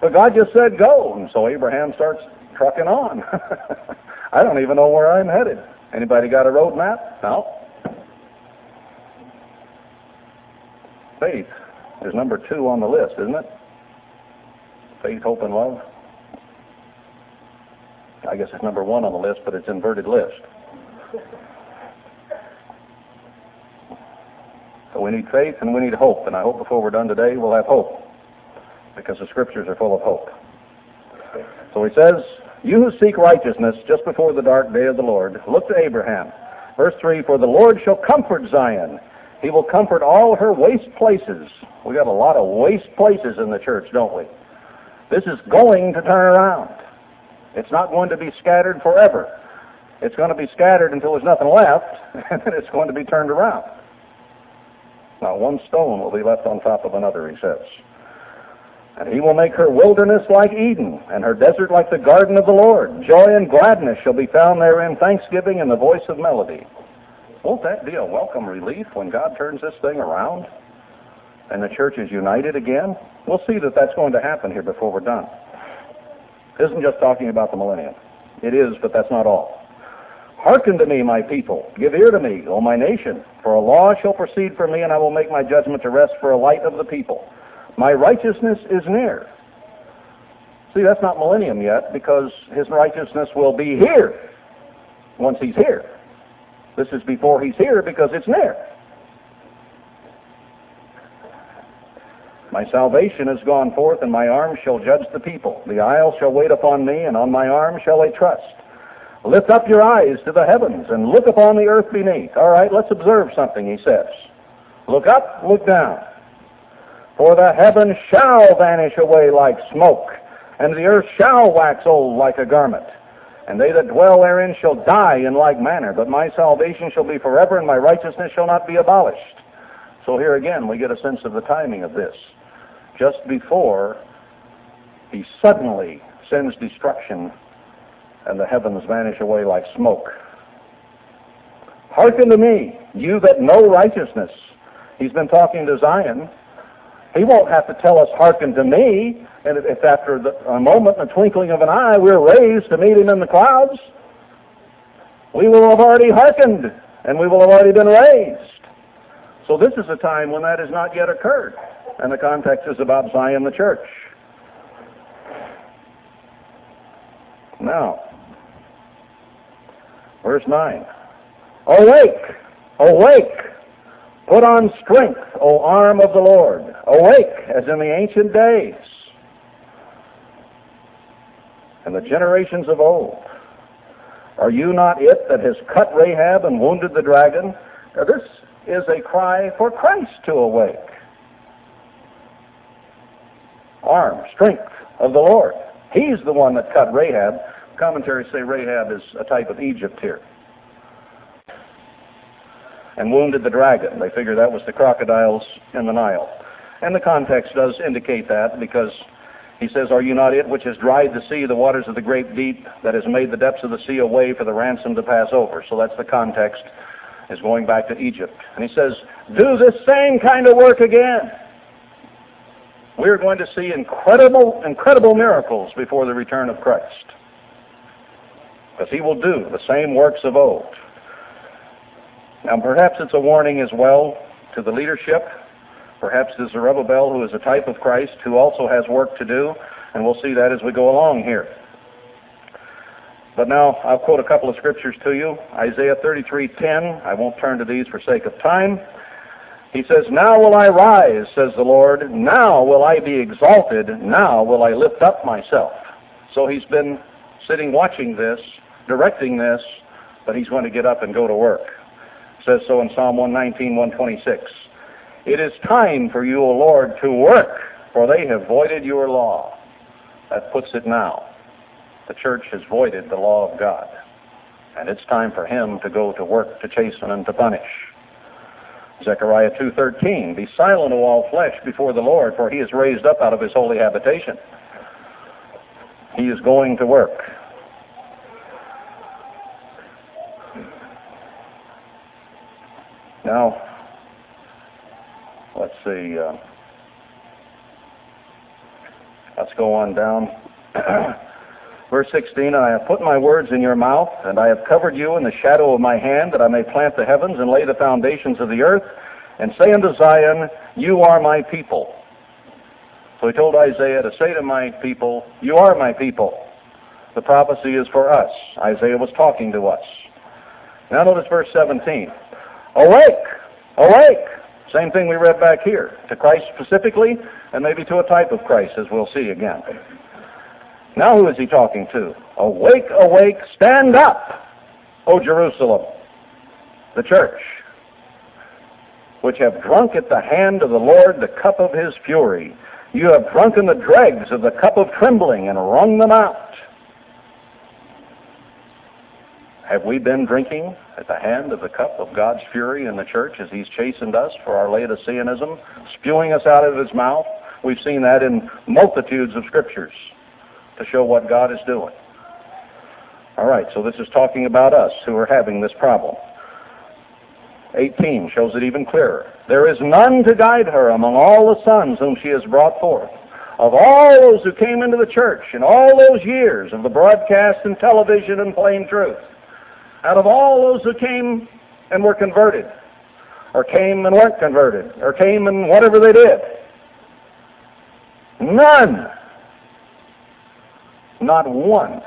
but God just said go, and so Abraham starts trucking on. I don't even know where I'm headed. Anybody got a road map? No. Faith is number two on the list, isn't it? Faith, hope, and love. I guess it's number one on the list, but it's inverted list. So we need faith and we need hope, and I hope before we're done today we'll have hope because the scriptures are full of hope. So he says, You who seek righteousness just before the dark day of the Lord, look to Abraham. Verse 3 For the Lord shall comfort Zion. He will comfort all her waste places. We got a lot of waste places in the church, don't we? This is going to turn around. It's not going to be scattered forever. It's going to be scattered until there's nothing left, and then it's going to be turned around. Not one stone will be left on top of another, he says. And he will make her wilderness like Eden, and her desert like the garden of the Lord. Joy and gladness shall be found therein, thanksgiving and the voice of melody. Won't that be a welcome relief when God turns this thing around and the church is united again? We'll see that that's going to happen here before we're done. Isn't just talking about the millennium. It is, but that's not all. Hearken to me, my people. Give ear to me, O my nation. For a law shall proceed from me, and I will make my judgment to rest for a light of the people. My righteousness is near. See, that's not millennium yet, because his righteousness will be here once he's here. This is before he's here because it's near. My salvation is gone forth, and my arm shall judge the people. The isles shall wait upon me, and on my arm shall they trust. Lift up your eyes to the heavens, and look upon the earth beneath. All right, let's observe something, he says. Look up, look down. For the heavens shall vanish away like smoke, and the earth shall wax old like a garment. And they that dwell therein shall die in like manner, but my salvation shall be forever, and my righteousness shall not be abolished. So here again, we get a sense of the timing of this. Just before he suddenly sends destruction, and the heavens vanish away like smoke. Hearken to me, you that know righteousness. He's been talking to Zion. He won't have to tell us, hearken to me. And if after the, a moment, the twinkling of an eye, we're raised to meet him in the clouds, we will have already hearkened and we will have already been raised. So this is a time when that has not yet occurred. And the context is about Zion the church. Now, verse 9. Awake! Awake! Put on strength, O arm of the Lord. Awake, as in the ancient days and the generations of old. Are you not it that has cut Rahab and wounded the dragon? Now, this is a cry for Christ to awake. Arm, strength of the Lord. He's the one that cut Rahab. Commentaries say Rahab is a type of Egypt here and wounded the dragon. They figure that was the crocodiles in the Nile. And the context does indicate that because he says, Are you not it which has dried the sea, the waters of the great deep, that has made the depths of the sea a way for the ransom to pass over? So that's the context, is going back to Egypt. And he says, Do this same kind of work again. We're going to see incredible, incredible miracles before the return of Christ. Because he will do the same works of old. Now, perhaps it's a warning as well to the leadership. Perhaps there's Zerubbabel, who is a type of Christ, who also has work to do, and we'll see that as we go along here. But now I'll quote a couple of scriptures to you. Isaiah 33:10. I won't turn to these for sake of time. He says, "Now will I rise," says the Lord. "Now will I be exalted. Now will I lift up myself." So he's been sitting watching this, directing this, but he's going to get up and go to work says so in Psalm 119, 126. It is time for you, O Lord, to work, for they have voided your law. That puts it now. The church has voided the law of God. And it's time for him to go to work to chasten and to punish. Zechariah 2.13, Be silent, O all flesh, before the Lord, for he is raised up out of his holy habitation. He is going to work. Now, let's see. Uh, let's go on down. Verse 16, And I have put my words in your mouth, and I have covered you in the shadow of my hand, that I may plant the heavens and lay the foundations of the earth, and say unto Zion, You are my people. So he told Isaiah to say to my people, You are my people. The prophecy is for us. Isaiah was talking to us. Now notice verse 17. Awake! Awake! Same thing we read back here. To Christ specifically, and maybe to a type of Christ, as we'll see again. Now who is he talking to? Awake, awake, stand up, O Jerusalem, the church, which have drunk at the hand of the Lord the cup of his fury. You have drunken the dregs of the cup of trembling and wrung them out. Have we been drinking at the hand of the cup of God's fury in the church as He's chastened us for our Laodiceanism, spewing us out of His mouth? We've seen that in multitudes of scriptures to show what God is doing. All right, so this is talking about us who are having this problem. 18 shows it even clearer. There is none to guide her among all the sons whom she has brought forth. Of all those who came into the church in all those years of the broadcast and television and plain truth, out of all those who came and were converted, or came and weren't converted, or came and whatever they did, none not one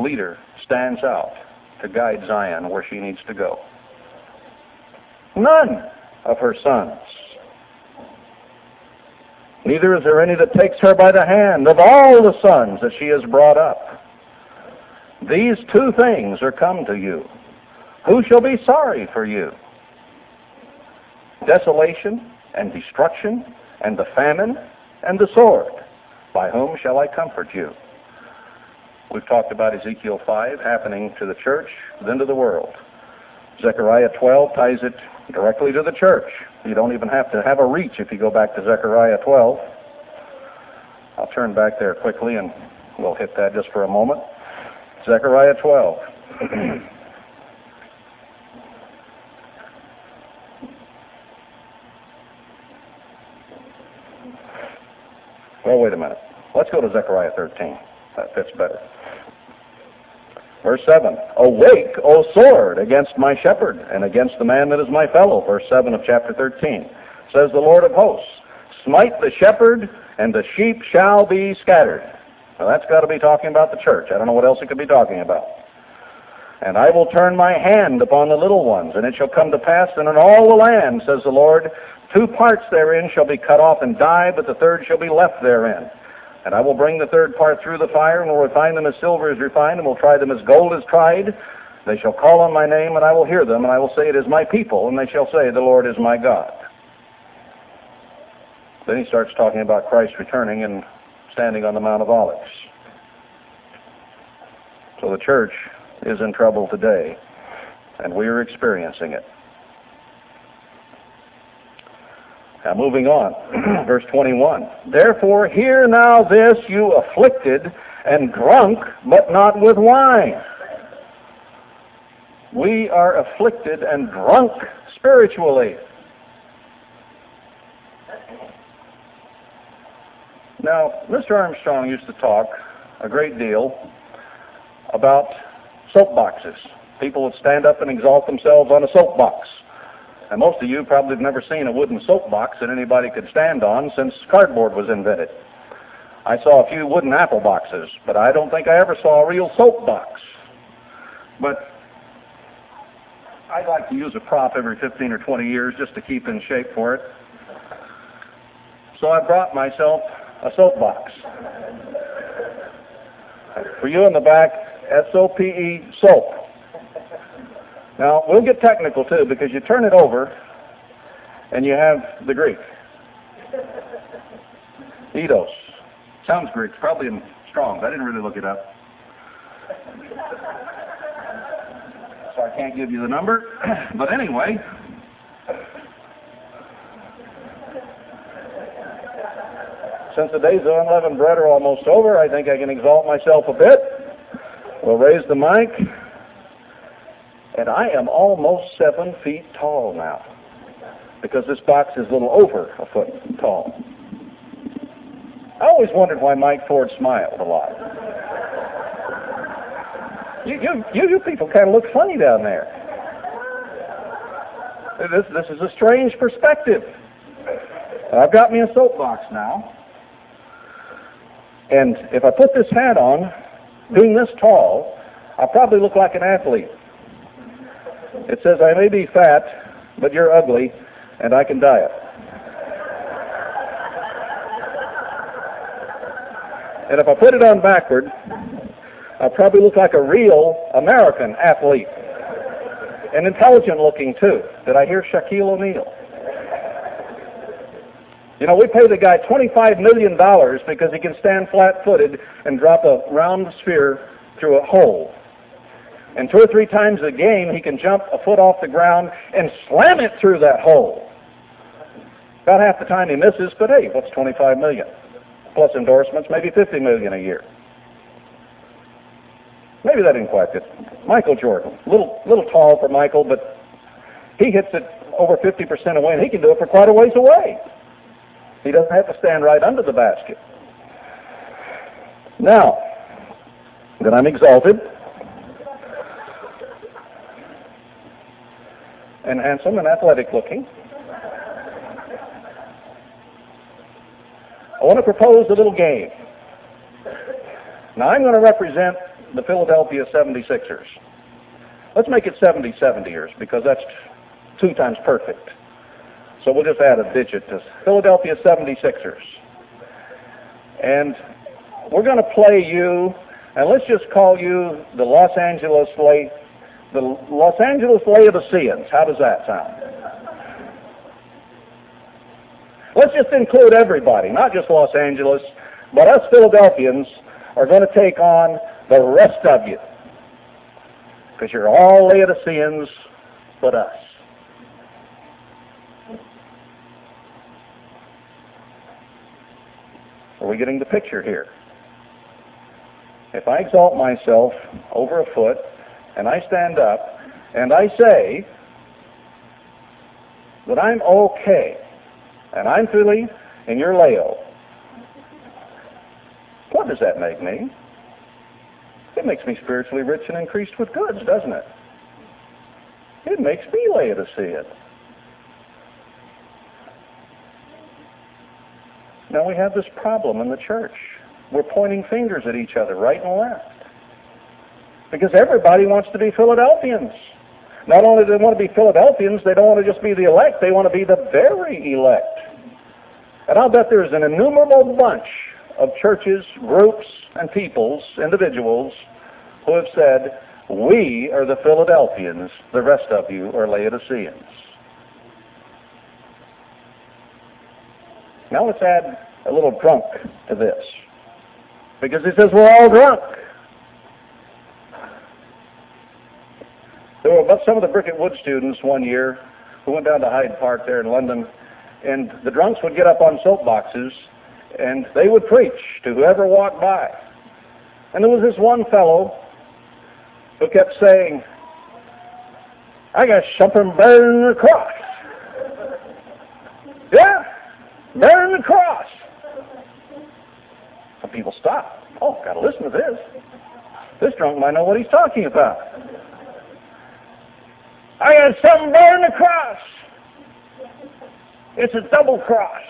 leader stands out to guide Zion where she needs to go. None of her sons. Neither is there any that takes her by the hand of all the sons that she has brought up. These two things are come to you. Who shall be sorry for you? Desolation and destruction and the famine and the sword. By whom shall I comfort you? We've talked about Ezekiel 5 happening to the church, then to the world. Zechariah 12 ties it directly to the church. You don't even have to have a reach if you go back to Zechariah 12. I'll turn back there quickly and we'll hit that just for a moment. Zechariah 12. well, wait a minute. Let's go to Zechariah 13. That fits better. Verse 7 Awake, O sword, against my shepherd, and against the man that is my fellow. Verse 7 of chapter 13 says the Lord of hosts Smite the shepherd, and the sheep shall be scattered. Now that's got to be talking about the church. I don't know what else it could be talking about. And I will turn my hand upon the little ones, and it shall come to pass that in all the land, says the Lord, two parts therein shall be cut off and die, but the third shall be left therein. And I will bring the third part through the fire, and will refine them as silver is refined, and will try them as gold is tried. They shall call on my name, and I will hear them, and I will say, It is my people, and they shall say, The Lord is my God. Then he starts talking about Christ returning and standing on the Mount of Olives. So the church is in trouble today, and we are experiencing it. Now, moving on, verse 21. Therefore, hear now this, you afflicted and drunk, but not with wine. We are afflicted and drunk spiritually. Now, Mr. Armstrong used to talk a great deal about soapboxes. People would stand up and exalt themselves on a soapbox. And most of you probably have never seen a wooden soapbox that anybody could stand on since cardboard was invented. I saw a few wooden apple boxes, but I don't think I ever saw a real soapbox. But I'd like to use a prop every 15 or 20 years just to keep in shape for it. So I brought myself a soapbox. For you in the back, S-O-P-E, soap. Now, we'll get technical too because you turn it over and you have the Greek. Eidos. Sounds Greek. Probably in Strong's. I didn't really look it up. So I can't give you the number. But anyway, since the days of unleavened bread are almost over, I think I can exalt myself a bit. We'll raise the mic. And I am almost seven feet tall now because this box is a little over a foot tall. I always wondered why Mike Ford smiled a lot. You, you, you, you people kind of look funny down there. This, this is a strange perspective. I've got me a soapbox now. And if I put this hat on, being this tall, I'll probably look like an athlete. It says, I may be fat, but you're ugly, and I can diet. And if I put it on backward, I'll probably look like a real American athlete. And intelligent looking, too. Did I hear Shaquille O'Neal? You know, we pay the guy $25 million because he can stand flat-footed and drop a round sphere through a hole. And two or three times a game, he can jump a foot off the ground and slam it through that hole. About half the time he misses, but hey, what's 25 million? Plus endorsements, maybe 50 million a year. Maybe that didn't quite fit. Michael Jordan, little little tall for Michael, but he hits it over 50% away, and he can do it for quite a ways away. He doesn't have to stand right under the basket. Now, that I'm exalted and handsome and athletic looking, I want to propose a little game. Now, I'm going to represent the Philadelphia 76ers. Let's make it 70-70ers because that's two times perfect. So we'll just add a digit to Philadelphia 76ers. And we're going to play you, and let's just call you the Los Angeles Lay, the Los Angeles Laodiceans. How does that sound? Let's just include everybody, not just Los Angeles, but us Philadelphians are going to take on the rest of you. Because you're all Laodiceans but us. Are we getting the picture here? If I exalt myself over a foot and I stand up and I say that I'm okay and I'm Philly and you're Leo, what does that make me? It makes me spiritually rich and increased with goods, doesn't it? It makes me Laodicean. Now we have this problem in the church. We're pointing fingers at each other right and left. Because everybody wants to be Philadelphians. Not only do they want to be Philadelphians, they don't want to just be the elect, they want to be the very elect. And I'll bet there's an innumerable bunch of churches, groups, and peoples, individuals, who have said, we are the Philadelphians, the rest of you are Laodiceans. Now let's add a little drunk to this. Because he says we're all drunk. There were about some of the Bricket Wood students one year who went down to Hyde Park there in London, and the drunks would get up on soapboxes and they would preach to whoever walked by. And there was this one fellow who kept saying, I got something better than the cross. Yeah, than the cross. Some people stop. Oh, got to listen to this. This drunk might know what he's talking about. I got something than the cross. It's a double cross.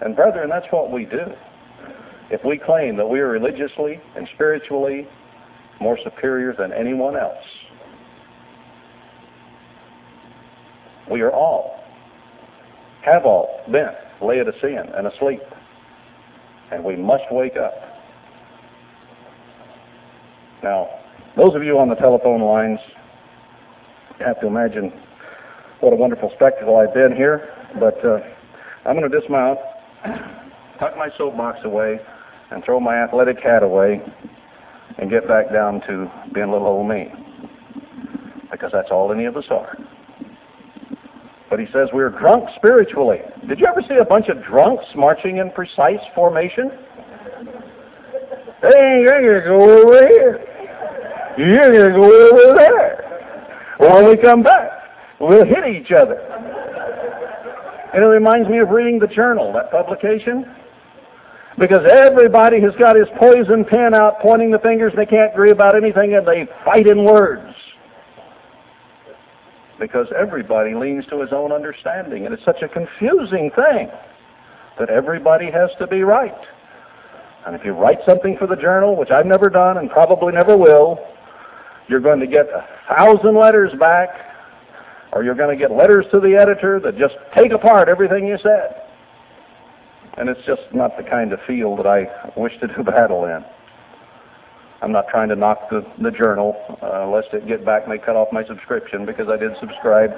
And brethren, that's what we do. If we claim that we are religiously and spiritually more superior than anyone else, we are all, have all been Laodicean and asleep. And we must wake up. Now, those of you on the telephone lines have to imagine what a wonderful spectacle I've been here, but uh, I'm going to dismount tuck my soapbox away and throw my athletic hat away and get back down to being a little old me. Because that's all any of us are. But he says we're drunk spiritually. Did you ever see a bunch of drunks marching in precise formation? They ain't going to go over here. You're going to go over there. When we come back, we'll hit each other. And it reminds me of reading the journal, that publication. Because everybody has got his poison pen out pointing the fingers. They can't agree about anything and they fight in words. Because everybody leans to his own understanding. And it's such a confusing thing that everybody has to be right. And if you write something for the journal, which I've never done and probably never will, you're going to get a thousand letters back, or you're going to get letters to the editor that just take apart everything you said. And it's just not the kind of field that I wish to do battle in. I'm not trying to knock the, the journal, uh, lest it get back may cut off my subscription because I did subscribe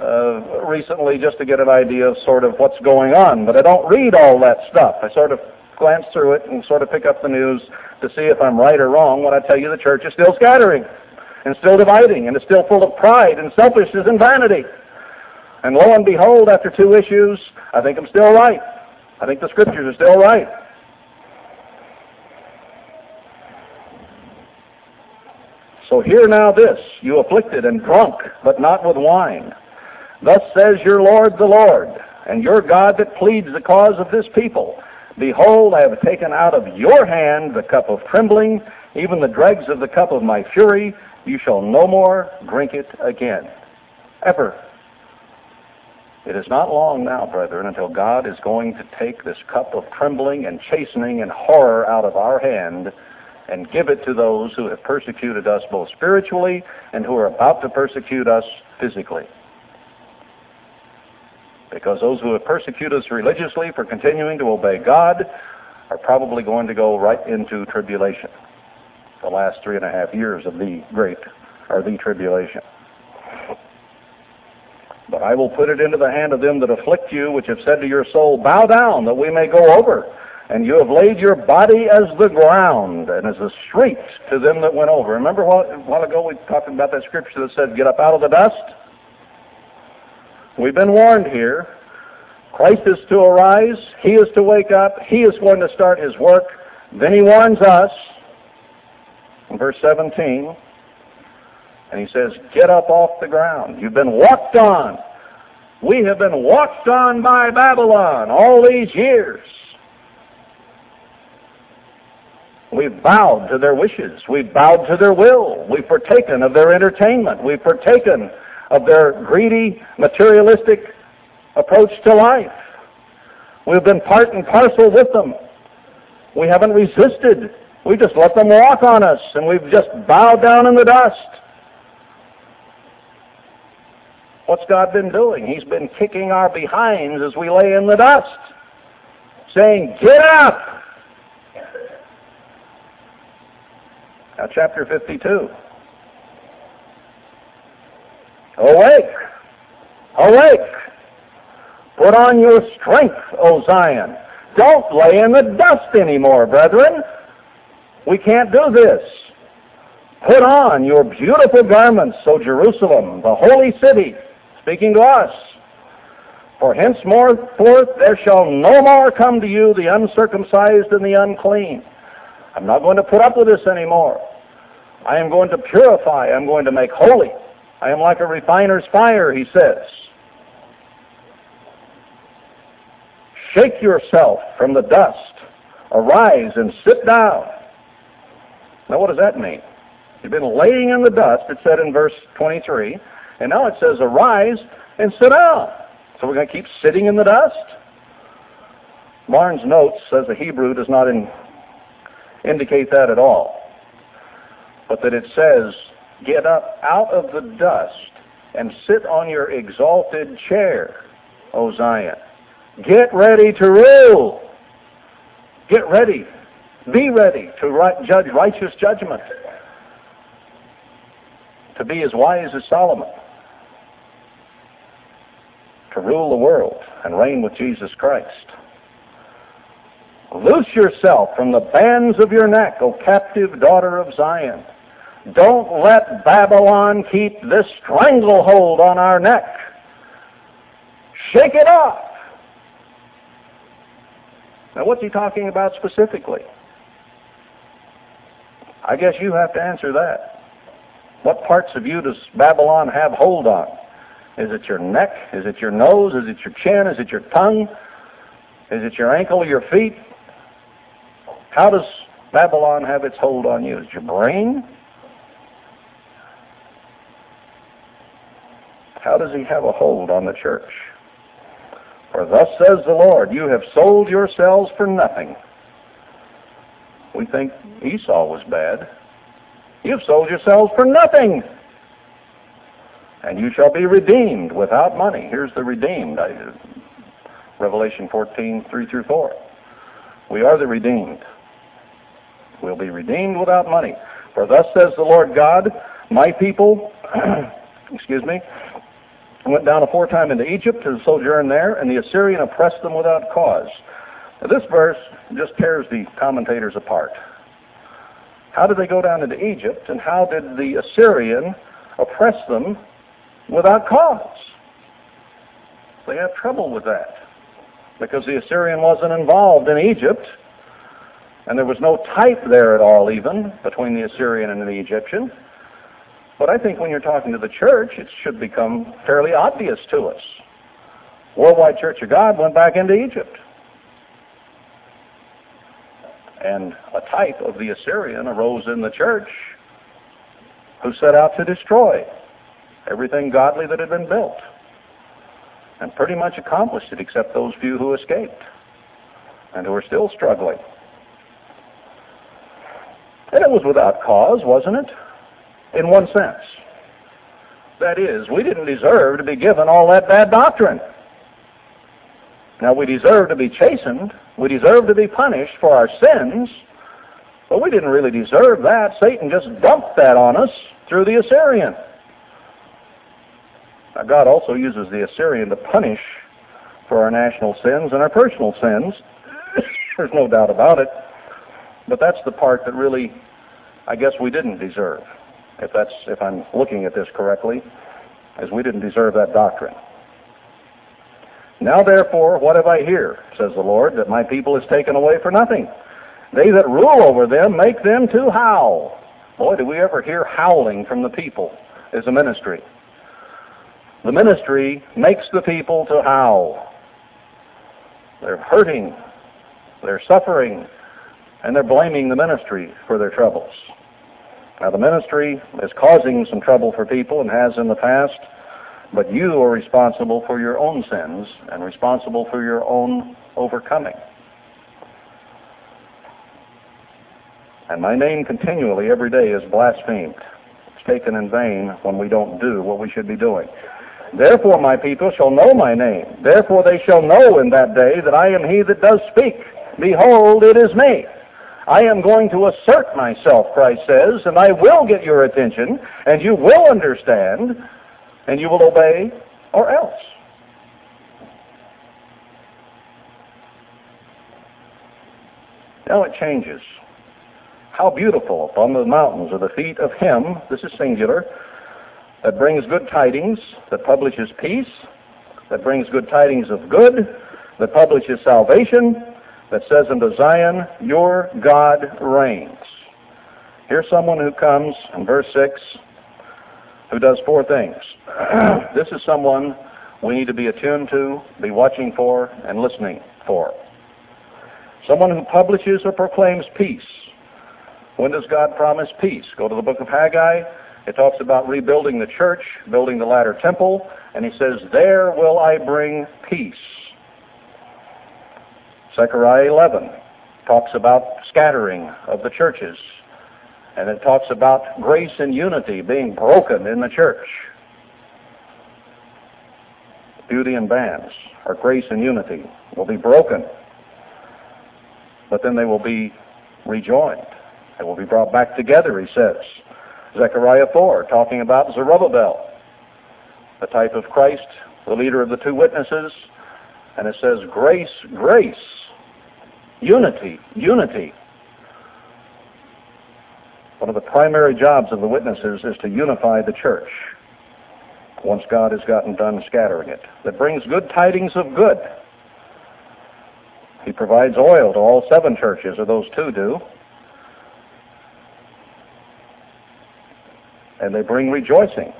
uh, recently just to get an idea of sort of what's going on. But I don't read all that stuff. I sort of glance through it and sort of pick up the news to see if I'm right or wrong when I tell you the church is still scattering and still dividing and is still full of pride and selfishness and vanity. And lo and behold, after two issues, I think I'm still right. I think the scriptures are still right. So hear now this, you afflicted and drunk, but not with wine. Thus says your Lord the Lord, and your God that pleads the cause of this people. Behold, I have taken out of your hand the cup of trembling, even the dregs of the cup of my fury. You shall no more drink it again. Ever. It is not long now, brethren, until God is going to take this cup of trembling and chastening and horror out of our hand and give it to those who have persecuted us both spiritually and who are about to persecute us physically. Because those who have persecuted us religiously for continuing to obey God are probably going to go right into tribulation. The last three and a half years of the great, or the tribulation. But I will put it into the hand of them that afflict you, which have said to your soul, Bow down, that we may go over and you have laid your body as the ground and as a street to them that went over. Remember a while ago we talked about that scripture that said, get up out of the dust? We've been warned here. Christ is to arise. He is to wake up. He is going to start his work. Then he warns us in verse 17. And he says, get up off the ground. You've been walked on. We have been walked on by Babylon all these years. We've bowed to their wishes. We've bowed to their will. We've partaken of their entertainment. We've partaken of their greedy, materialistic approach to life. We've been part and parcel with them. We haven't resisted. We just let them walk on us, and we've just bowed down in the dust. What's God been doing? He's been kicking our behinds as we lay in the dust, saying, Get up! Now, chapter 52. Awake! Awake! Put on your strength, O Zion. Don't lay in the dust anymore, brethren. We can't do this. Put on your beautiful garments, O Jerusalem, the holy city, speaking to us. For henceforth there shall no more come to you the uncircumcised and the unclean I'm not going to put up with this anymore. I am going to purify. I'm going to make holy. I am like a refiner's fire, he says. Shake yourself from the dust. Arise and sit down. Now, what does that mean? You've been laying in the dust, it said in verse 23, and now it says, arise and sit down. So we're going to keep sitting in the dust? Barnes notes says the Hebrew does not in, indicate that at all. But that it says, get up out of the dust and sit on your exalted chair, O Zion. Get ready to rule. Get ready. Be ready to right, judge righteous judgment. To be as wise as Solomon. To rule the world and reign with Jesus Christ. Loose yourself from the bands of your neck, O captive daughter of Zion. Don't let Babylon keep this stranglehold on our neck. Shake it off. Now, what's he talking about specifically? I guess you have to answer that. What parts of you does Babylon have hold on? Is it your neck? Is it your nose? Is it your chin? Is it your tongue? Is it your ankle or your feet? How does Babylon have its hold on you? Is your brain? How does he have a hold on the church? For thus says the Lord, you have sold yourselves for nothing. We think Esau was bad. You've sold yourselves for nothing. And you shall be redeemed without money. Here's the redeemed. Revelation 14, 3 through 4. We are the redeemed. We'll be redeemed without money. For thus says the Lord God, my people, excuse me, went down aforetime into Egypt to sojourn there, and the Assyrian oppressed them without cause. Now, this verse just tears the commentators apart. How did they go down into Egypt, and how did the Assyrian oppress them without cause? They have trouble with that because the Assyrian wasn't involved in Egypt, and there was no type there at all, even between the Assyrian and the Egyptian. But I think when you're talking to the church, it should become fairly obvious to us. Worldwide Church of God went back into Egypt. And a type of the Assyrian arose in the church who set out to destroy everything godly that had been built. And pretty much accomplished it, except those few who escaped and who are still struggling. And it was without cause, wasn't it? in one sense. That is, we didn't deserve to be given all that bad doctrine. Now, we deserve to be chastened. We deserve to be punished for our sins. But we didn't really deserve that. Satan just dumped that on us through the Assyrian. Now, God also uses the Assyrian to punish for our national sins and our personal sins. There's no doubt about it. But that's the part that really, I guess, we didn't deserve if that's if I'm looking at this correctly, as we didn't deserve that doctrine. Now therefore, what have I here, says the Lord, that my people is taken away for nothing? They that rule over them make them to howl. Boy, do we ever hear howling from the people as a ministry. The ministry makes the people to howl. They're hurting, they're suffering, and they're blaming the ministry for their troubles. Now, the ministry is causing some trouble for people and has in the past, but you are responsible for your own sins and responsible for your own overcoming. And my name continually, every day, is blasphemed. It's taken in vain when we don't do what we should be doing. Therefore, my people shall know my name. Therefore, they shall know in that day that I am he that does speak. Behold, it is me. I am going to assert myself, Christ says, and I will get your attention, and you will understand, and you will obey, or else. Now it changes. How beautiful upon the mountains are the feet of him, this is singular, that brings good tidings, that publishes peace, that brings good tidings of good, that publishes salvation, that says unto Zion, Your God reigns. Here's someone who comes in verse 6 who does four things. this is someone we need to be attuned to, be watching for, and listening for. Someone who publishes or proclaims peace. When does God promise peace? Go to the book of Haggai. It talks about rebuilding the church, building the latter temple, and he says, There will I bring peace. Zechariah 11 talks about scattering of the churches, and it talks about grace and unity being broken in the church. Beauty and bands, or grace and unity, will be broken, but then they will be rejoined. They will be brought back together, he says. Zechariah 4, talking about Zerubbabel, the type of Christ, the leader of the two witnesses, and it says, grace, grace Unity, unity. One of the primary jobs of the witnesses is to unify the church once God has gotten done scattering it. That brings good tidings of good. He provides oil to all seven churches, or those two do. and they bring rejoicing.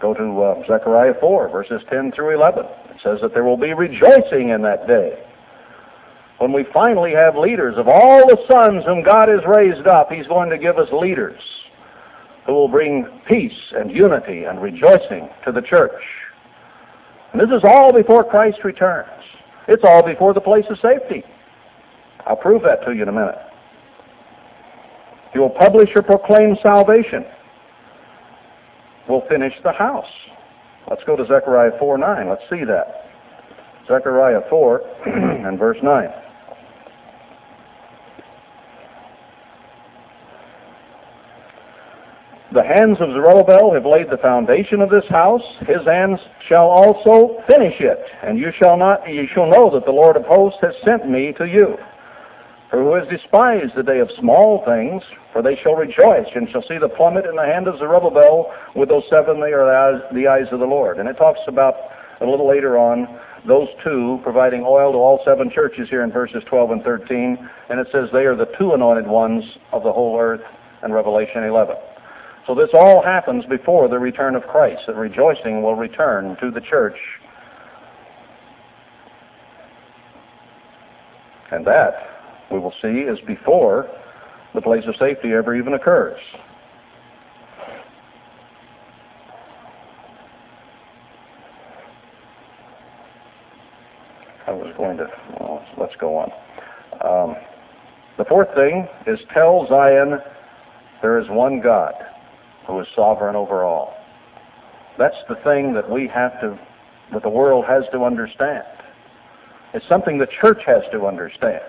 Go to uh, Zechariah 4, verses 10 through 11. It says that there will be rejoicing in that day. When we finally have leaders of all the sons whom God has raised up, He's going to give us leaders who will bring peace and unity and rejoicing to the church. And this is all before Christ returns. It's all before the place of safety. I'll prove that to you in a minute. He will publish or proclaim salvation. We'll finish the house. Let's go to Zechariah 4 9. Let's see that. Zechariah 4 and verse 9. The hands of Zerubbabel have laid the foundation of this house. His hands shall also finish it. And you shall not, you shall know that the Lord of hosts has sent me to you. For who has despised the day of small things, for they shall rejoice and shall see the plummet in the hand of Zerubbabel with those seven they are the eyes of the Lord. And it talks about a little later on those two providing oil to all seven churches here in verses 12 and 13. And it says they are the two anointed ones of the whole earth in Revelation 11. So this all happens before the return of Christ, that rejoicing will return to the church. And that, we will see, is before the place of safety ever even occurs. I was going to, well, let's go on. Um, the fourth thing is tell Zion there is one God who is sovereign over all. That's the thing that we have to, that the world has to understand. It's something the church has to understand.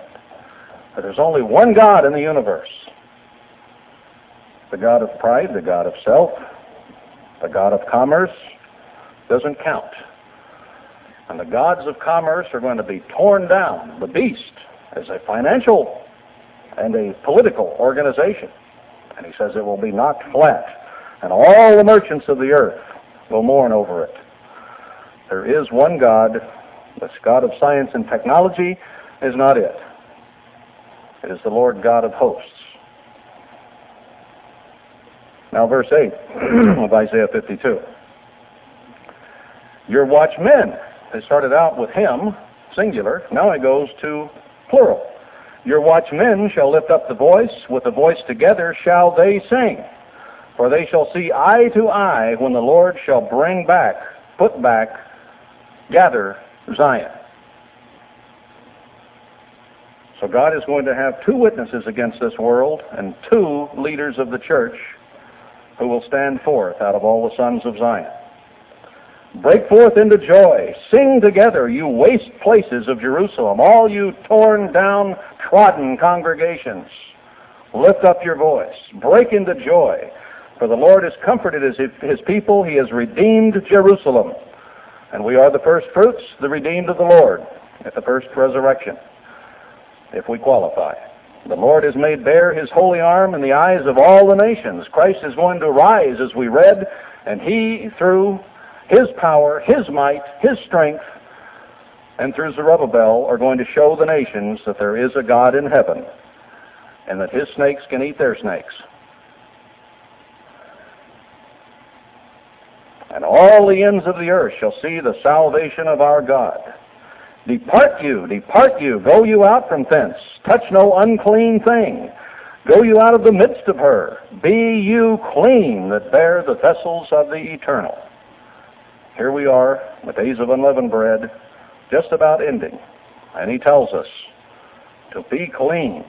That there's only one God in the universe. The God of pride, the God of self, the God of commerce doesn't count. And the gods of commerce are going to be torn down. The beast is a financial and a political organization. And he says it will be knocked flat and all the merchants of the earth will mourn over it. There is one God. This God of science and technology is not it. It is the Lord God of hosts. Now, verse 8 of Isaiah 52. Your watchmen. They started out with him, singular. Now it goes to plural. Your watchmen shall lift up the voice. With the voice together shall they sing. For they shall see eye to eye when the Lord shall bring back, put back, gather Zion. So God is going to have two witnesses against this world and two leaders of the church who will stand forth out of all the sons of Zion. Break forth into joy. Sing together, you waste places of Jerusalem, all you torn down, trodden congregations. Lift up your voice. Break into joy. For the Lord has comforted his, his people. He has redeemed Jerusalem. And we are the first fruits, the redeemed of the Lord, at the first resurrection, if we qualify. The Lord has made bare his holy arm in the eyes of all the nations. Christ is going to rise, as we read, and he, through his power, his might, his strength, and through Zerubbabel, are going to show the nations that there is a God in heaven, and that his snakes can eat their snakes. And all the ends of the earth shall see the salvation of our God. Depart you, depart you, go you out from thence, touch no unclean thing. Go you out of the midst of her. Be you clean that bear the vessels of the eternal. Here we are, the days of unleavened bread, just about ending. And he tells us to be clean,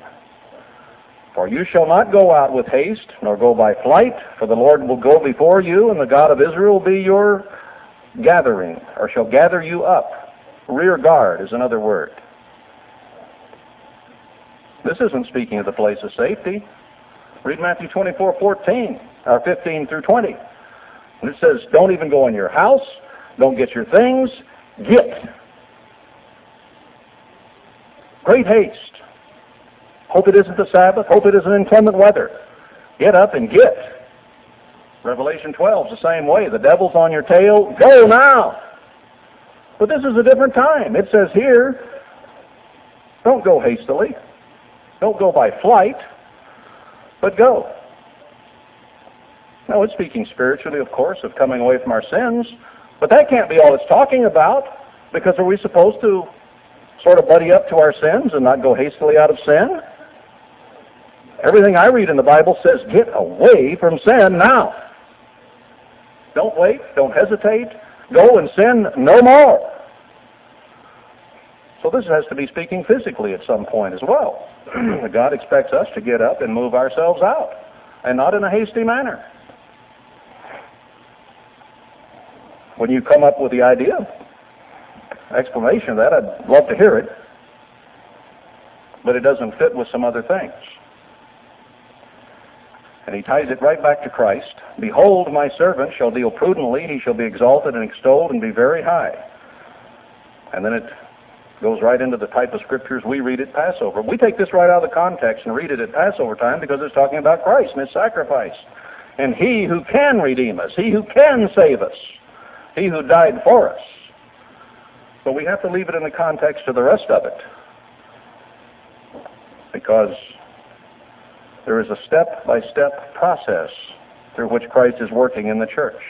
for you shall not go out with haste, nor go by flight, for the Lord will go before you, and the God of Israel will be your gathering, or shall gather you up. Rear guard is another word. This isn't speaking of the place of safety. Read Matthew 24, 14, or 15 through 20. And it says, don't even go in your house, don't get your things, get. Great haste. Hope it isn't the Sabbath. Hope it isn't inclement weather. Get up and get. Revelation 12 is the same way. The devil's on your tail. Go now. But this is a different time. It says here, don't go hastily. Don't go by flight, but go. No, it's speaking spiritually, of course, of coming away from our sins. But that can't be all it's talking about, because are we supposed to sort of buddy up to our sins and not go hastily out of sin? Everything I read in the Bible says get away from sin now. Don't wait. Don't hesitate. Go and sin no more. So this has to be speaking physically at some point as well. God expects us to get up and move ourselves out, and not in a hasty manner. When you come up with the idea, explanation of that, I'd love to hear it, but it doesn't fit with some other things. And he ties it right back to Christ. Behold, my servant shall deal prudently, he shall be exalted and extolled and be very high. And then it goes right into the type of scriptures we read at Passover. We take this right out of the context and read it at Passover time because it's talking about Christ and his sacrifice. And he who can redeem us, he who can save us, he who died for us. But we have to leave it in the context of the rest of it. Because there is a step by step process through which Christ is working in the church.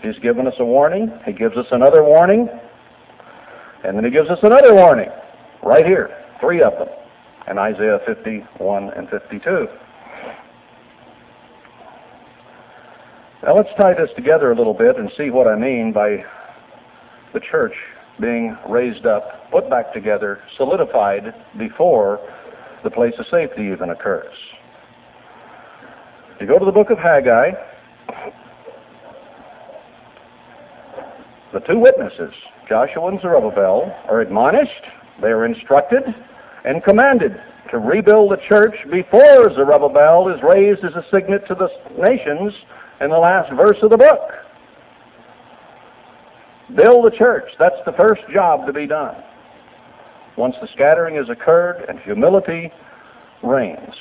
He's given us a warning, He gives us another warning, and then He gives us another warning right here, three of them, in Isaiah 51 and 52. Now let's tie this together a little bit and see what I mean by the church being raised up, put back together, solidified before the place of safety even occurs. You go to the book of Haggai, the two witnesses, Joshua and Zerubbabel, are admonished, they are instructed, and commanded to rebuild the church before Zerubbabel is raised as a signet to the nations in the last verse of the book. Build the church. That's the first job to be done. Once the scattering has occurred and humility reigns.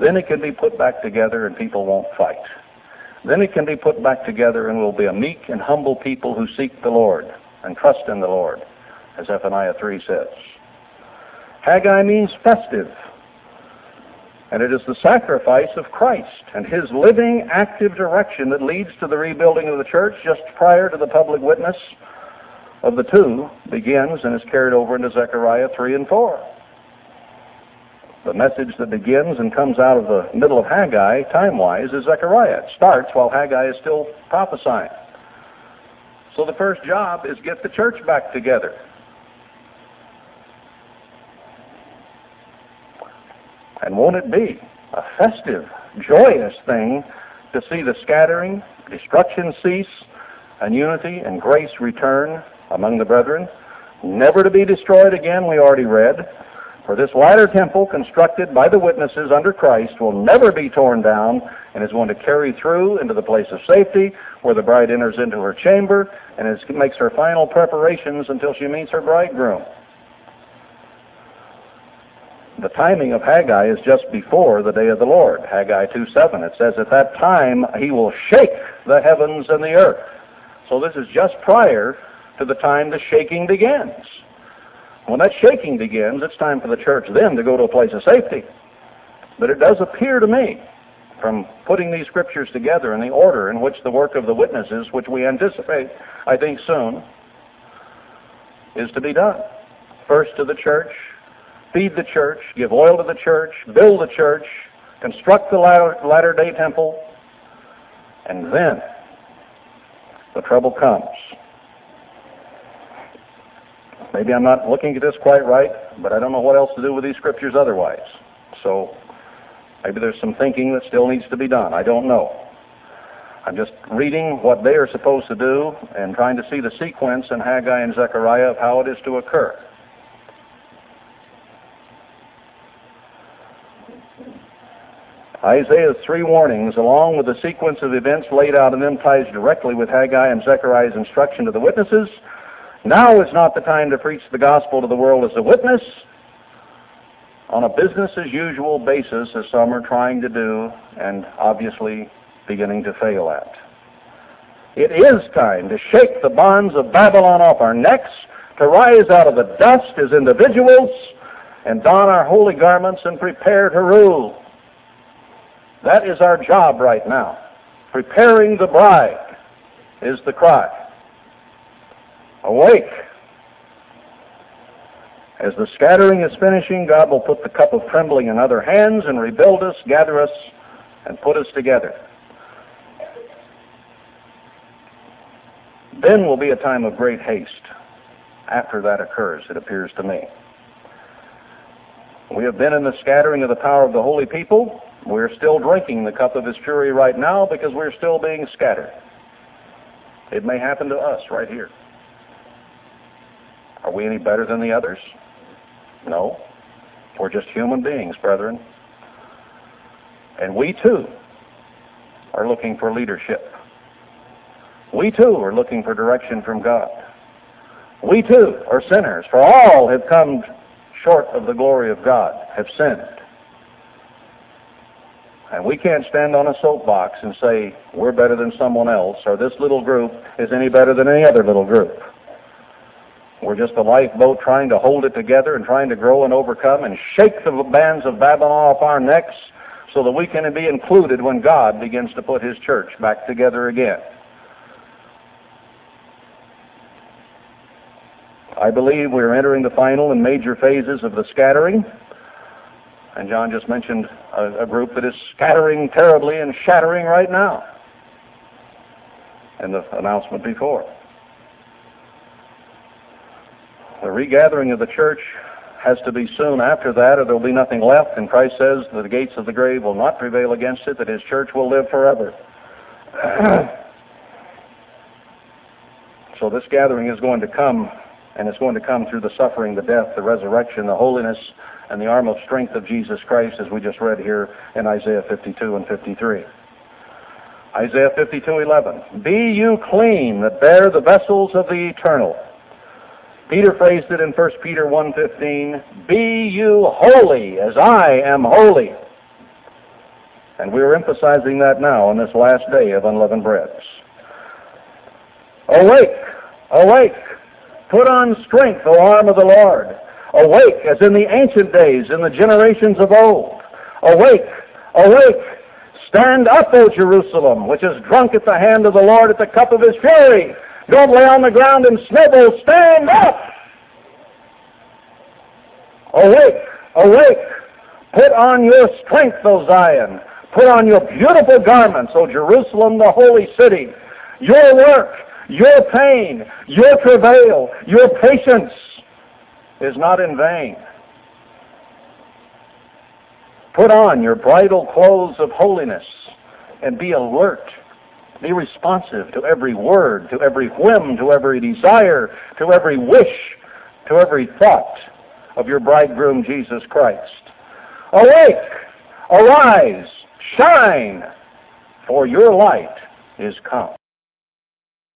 Then it can be put back together and people won't fight. Then it can be put back together and we'll be a meek and humble people who seek the Lord and trust in the Lord, as Zephaniah 3 says. Haggai means festive. And it is the sacrifice of Christ and his living, active direction that leads to the rebuilding of the church just prior to the public witness of the two begins and is carried over into Zechariah 3 and 4 the message that begins and comes out of the middle of Haggai, time-wise, is Zechariah. It starts while Haggai is still prophesying. So the first job is get the church back together. And won't it be a festive, joyous thing to see the scattering, destruction cease, and unity and grace return among the brethren? Never to be destroyed again, we already read. For this latter temple, constructed by the witnesses under Christ, will never be torn down and is going to carry through into the place of safety where the bride enters into her chamber and is, makes her final preparations until she meets her bridegroom. The timing of Haggai is just before the day of the Lord. Haggai 2.7, it says, At that time he will shake the heavens and the earth. So this is just prior to the time the shaking begins. When that shaking begins, it's time for the church then to go to a place of safety. But it does appear to me, from putting these scriptures together in the order in which the work of the witnesses, which we anticipate, I think soon, is to be done. First to the church, feed the church, give oil to the church, build the church, construct the latter day temple, and then the trouble comes. Maybe I'm not looking at this quite right, but I don't know what else to do with these scriptures otherwise. So maybe there's some thinking that still needs to be done. I don't know. I'm just reading what they are supposed to do and trying to see the sequence in Haggai and Zechariah of how it is to occur. Isaiah's three warnings, along with the sequence of events laid out in them, ties directly with Haggai and Zechariah's instruction to the witnesses now is not the time to preach the gospel to the world as a witness on a business as usual basis, as some are trying to do and obviously beginning to fail at. It is time to shake the bonds of Babylon off our necks, to rise out of the dust as individuals, and don our holy garments and prepare to rule. That is our job right now. Preparing the bride is the cry. Awake! As the scattering is finishing, God will put the cup of trembling in other hands and rebuild us, gather us, and put us together. Then will be a time of great haste after that occurs, it appears to me. We have been in the scattering of the power of the holy people. We're still drinking the cup of his fury right now because we're still being scattered. It may happen to us right here. Are we any better than the others? No. We're just human beings, brethren. And we too are looking for leadership. We too are looking for direction from God. We too are sinners, for all have come short of the glory of God, have sinned. And we can't stand on a soapbox and say we're better than someone else or this little group is any better than any other little group. We're just a lifeboat trying to hold it together and trying to grow and overcome and shake the bands of Babylon off our necks so that we can be included when God begins to put his church back together again. I believe we're entering the final and major phases of the scattering. And John just mentioned a, a group that is scattering terribly and shattering right now in the announcement before. The regathering of the church has to be soon after that, or there will be nothing left. And Christ says that the gates of the grave will not prevail against it, that his church will live forever. so this gathering is going to come, and it's going to come through the suffering, the death, the resurrection, the holiness, and the arm of strength of Jesus Christ, as we just read here in Isaiah 52 and 53. Isaiah 52:11. Be you clean that bear the vessels of the eternal. Peter phrased it in 1 Peter 1:15, "Be you holy as I am holy." And we are emphasizing that now on this last day of unleavened breads. Awake, awake, put on strength, O arm of the Lord. Awake, as in the ancient days, in the generations of old. Awake, awake, stand up, O Jerusalem, which is drunk at the hand of the Lord at the cup of his fury. Don't lay on the ground and snivel. Stand up! Awake, awake. Put on your strength, O Zion. Put on your beautiful garments, O Jerusalem, the holy city. Your work, your pain, your travail, your patience is not in vain. Put on your bridal clothes of holiness and be alert. Be responsive to every word, to every whim, to every desire, to every wish, to every thought of your bridegroom Jesus Christ. Awake! Arise! Shine! For your light is come.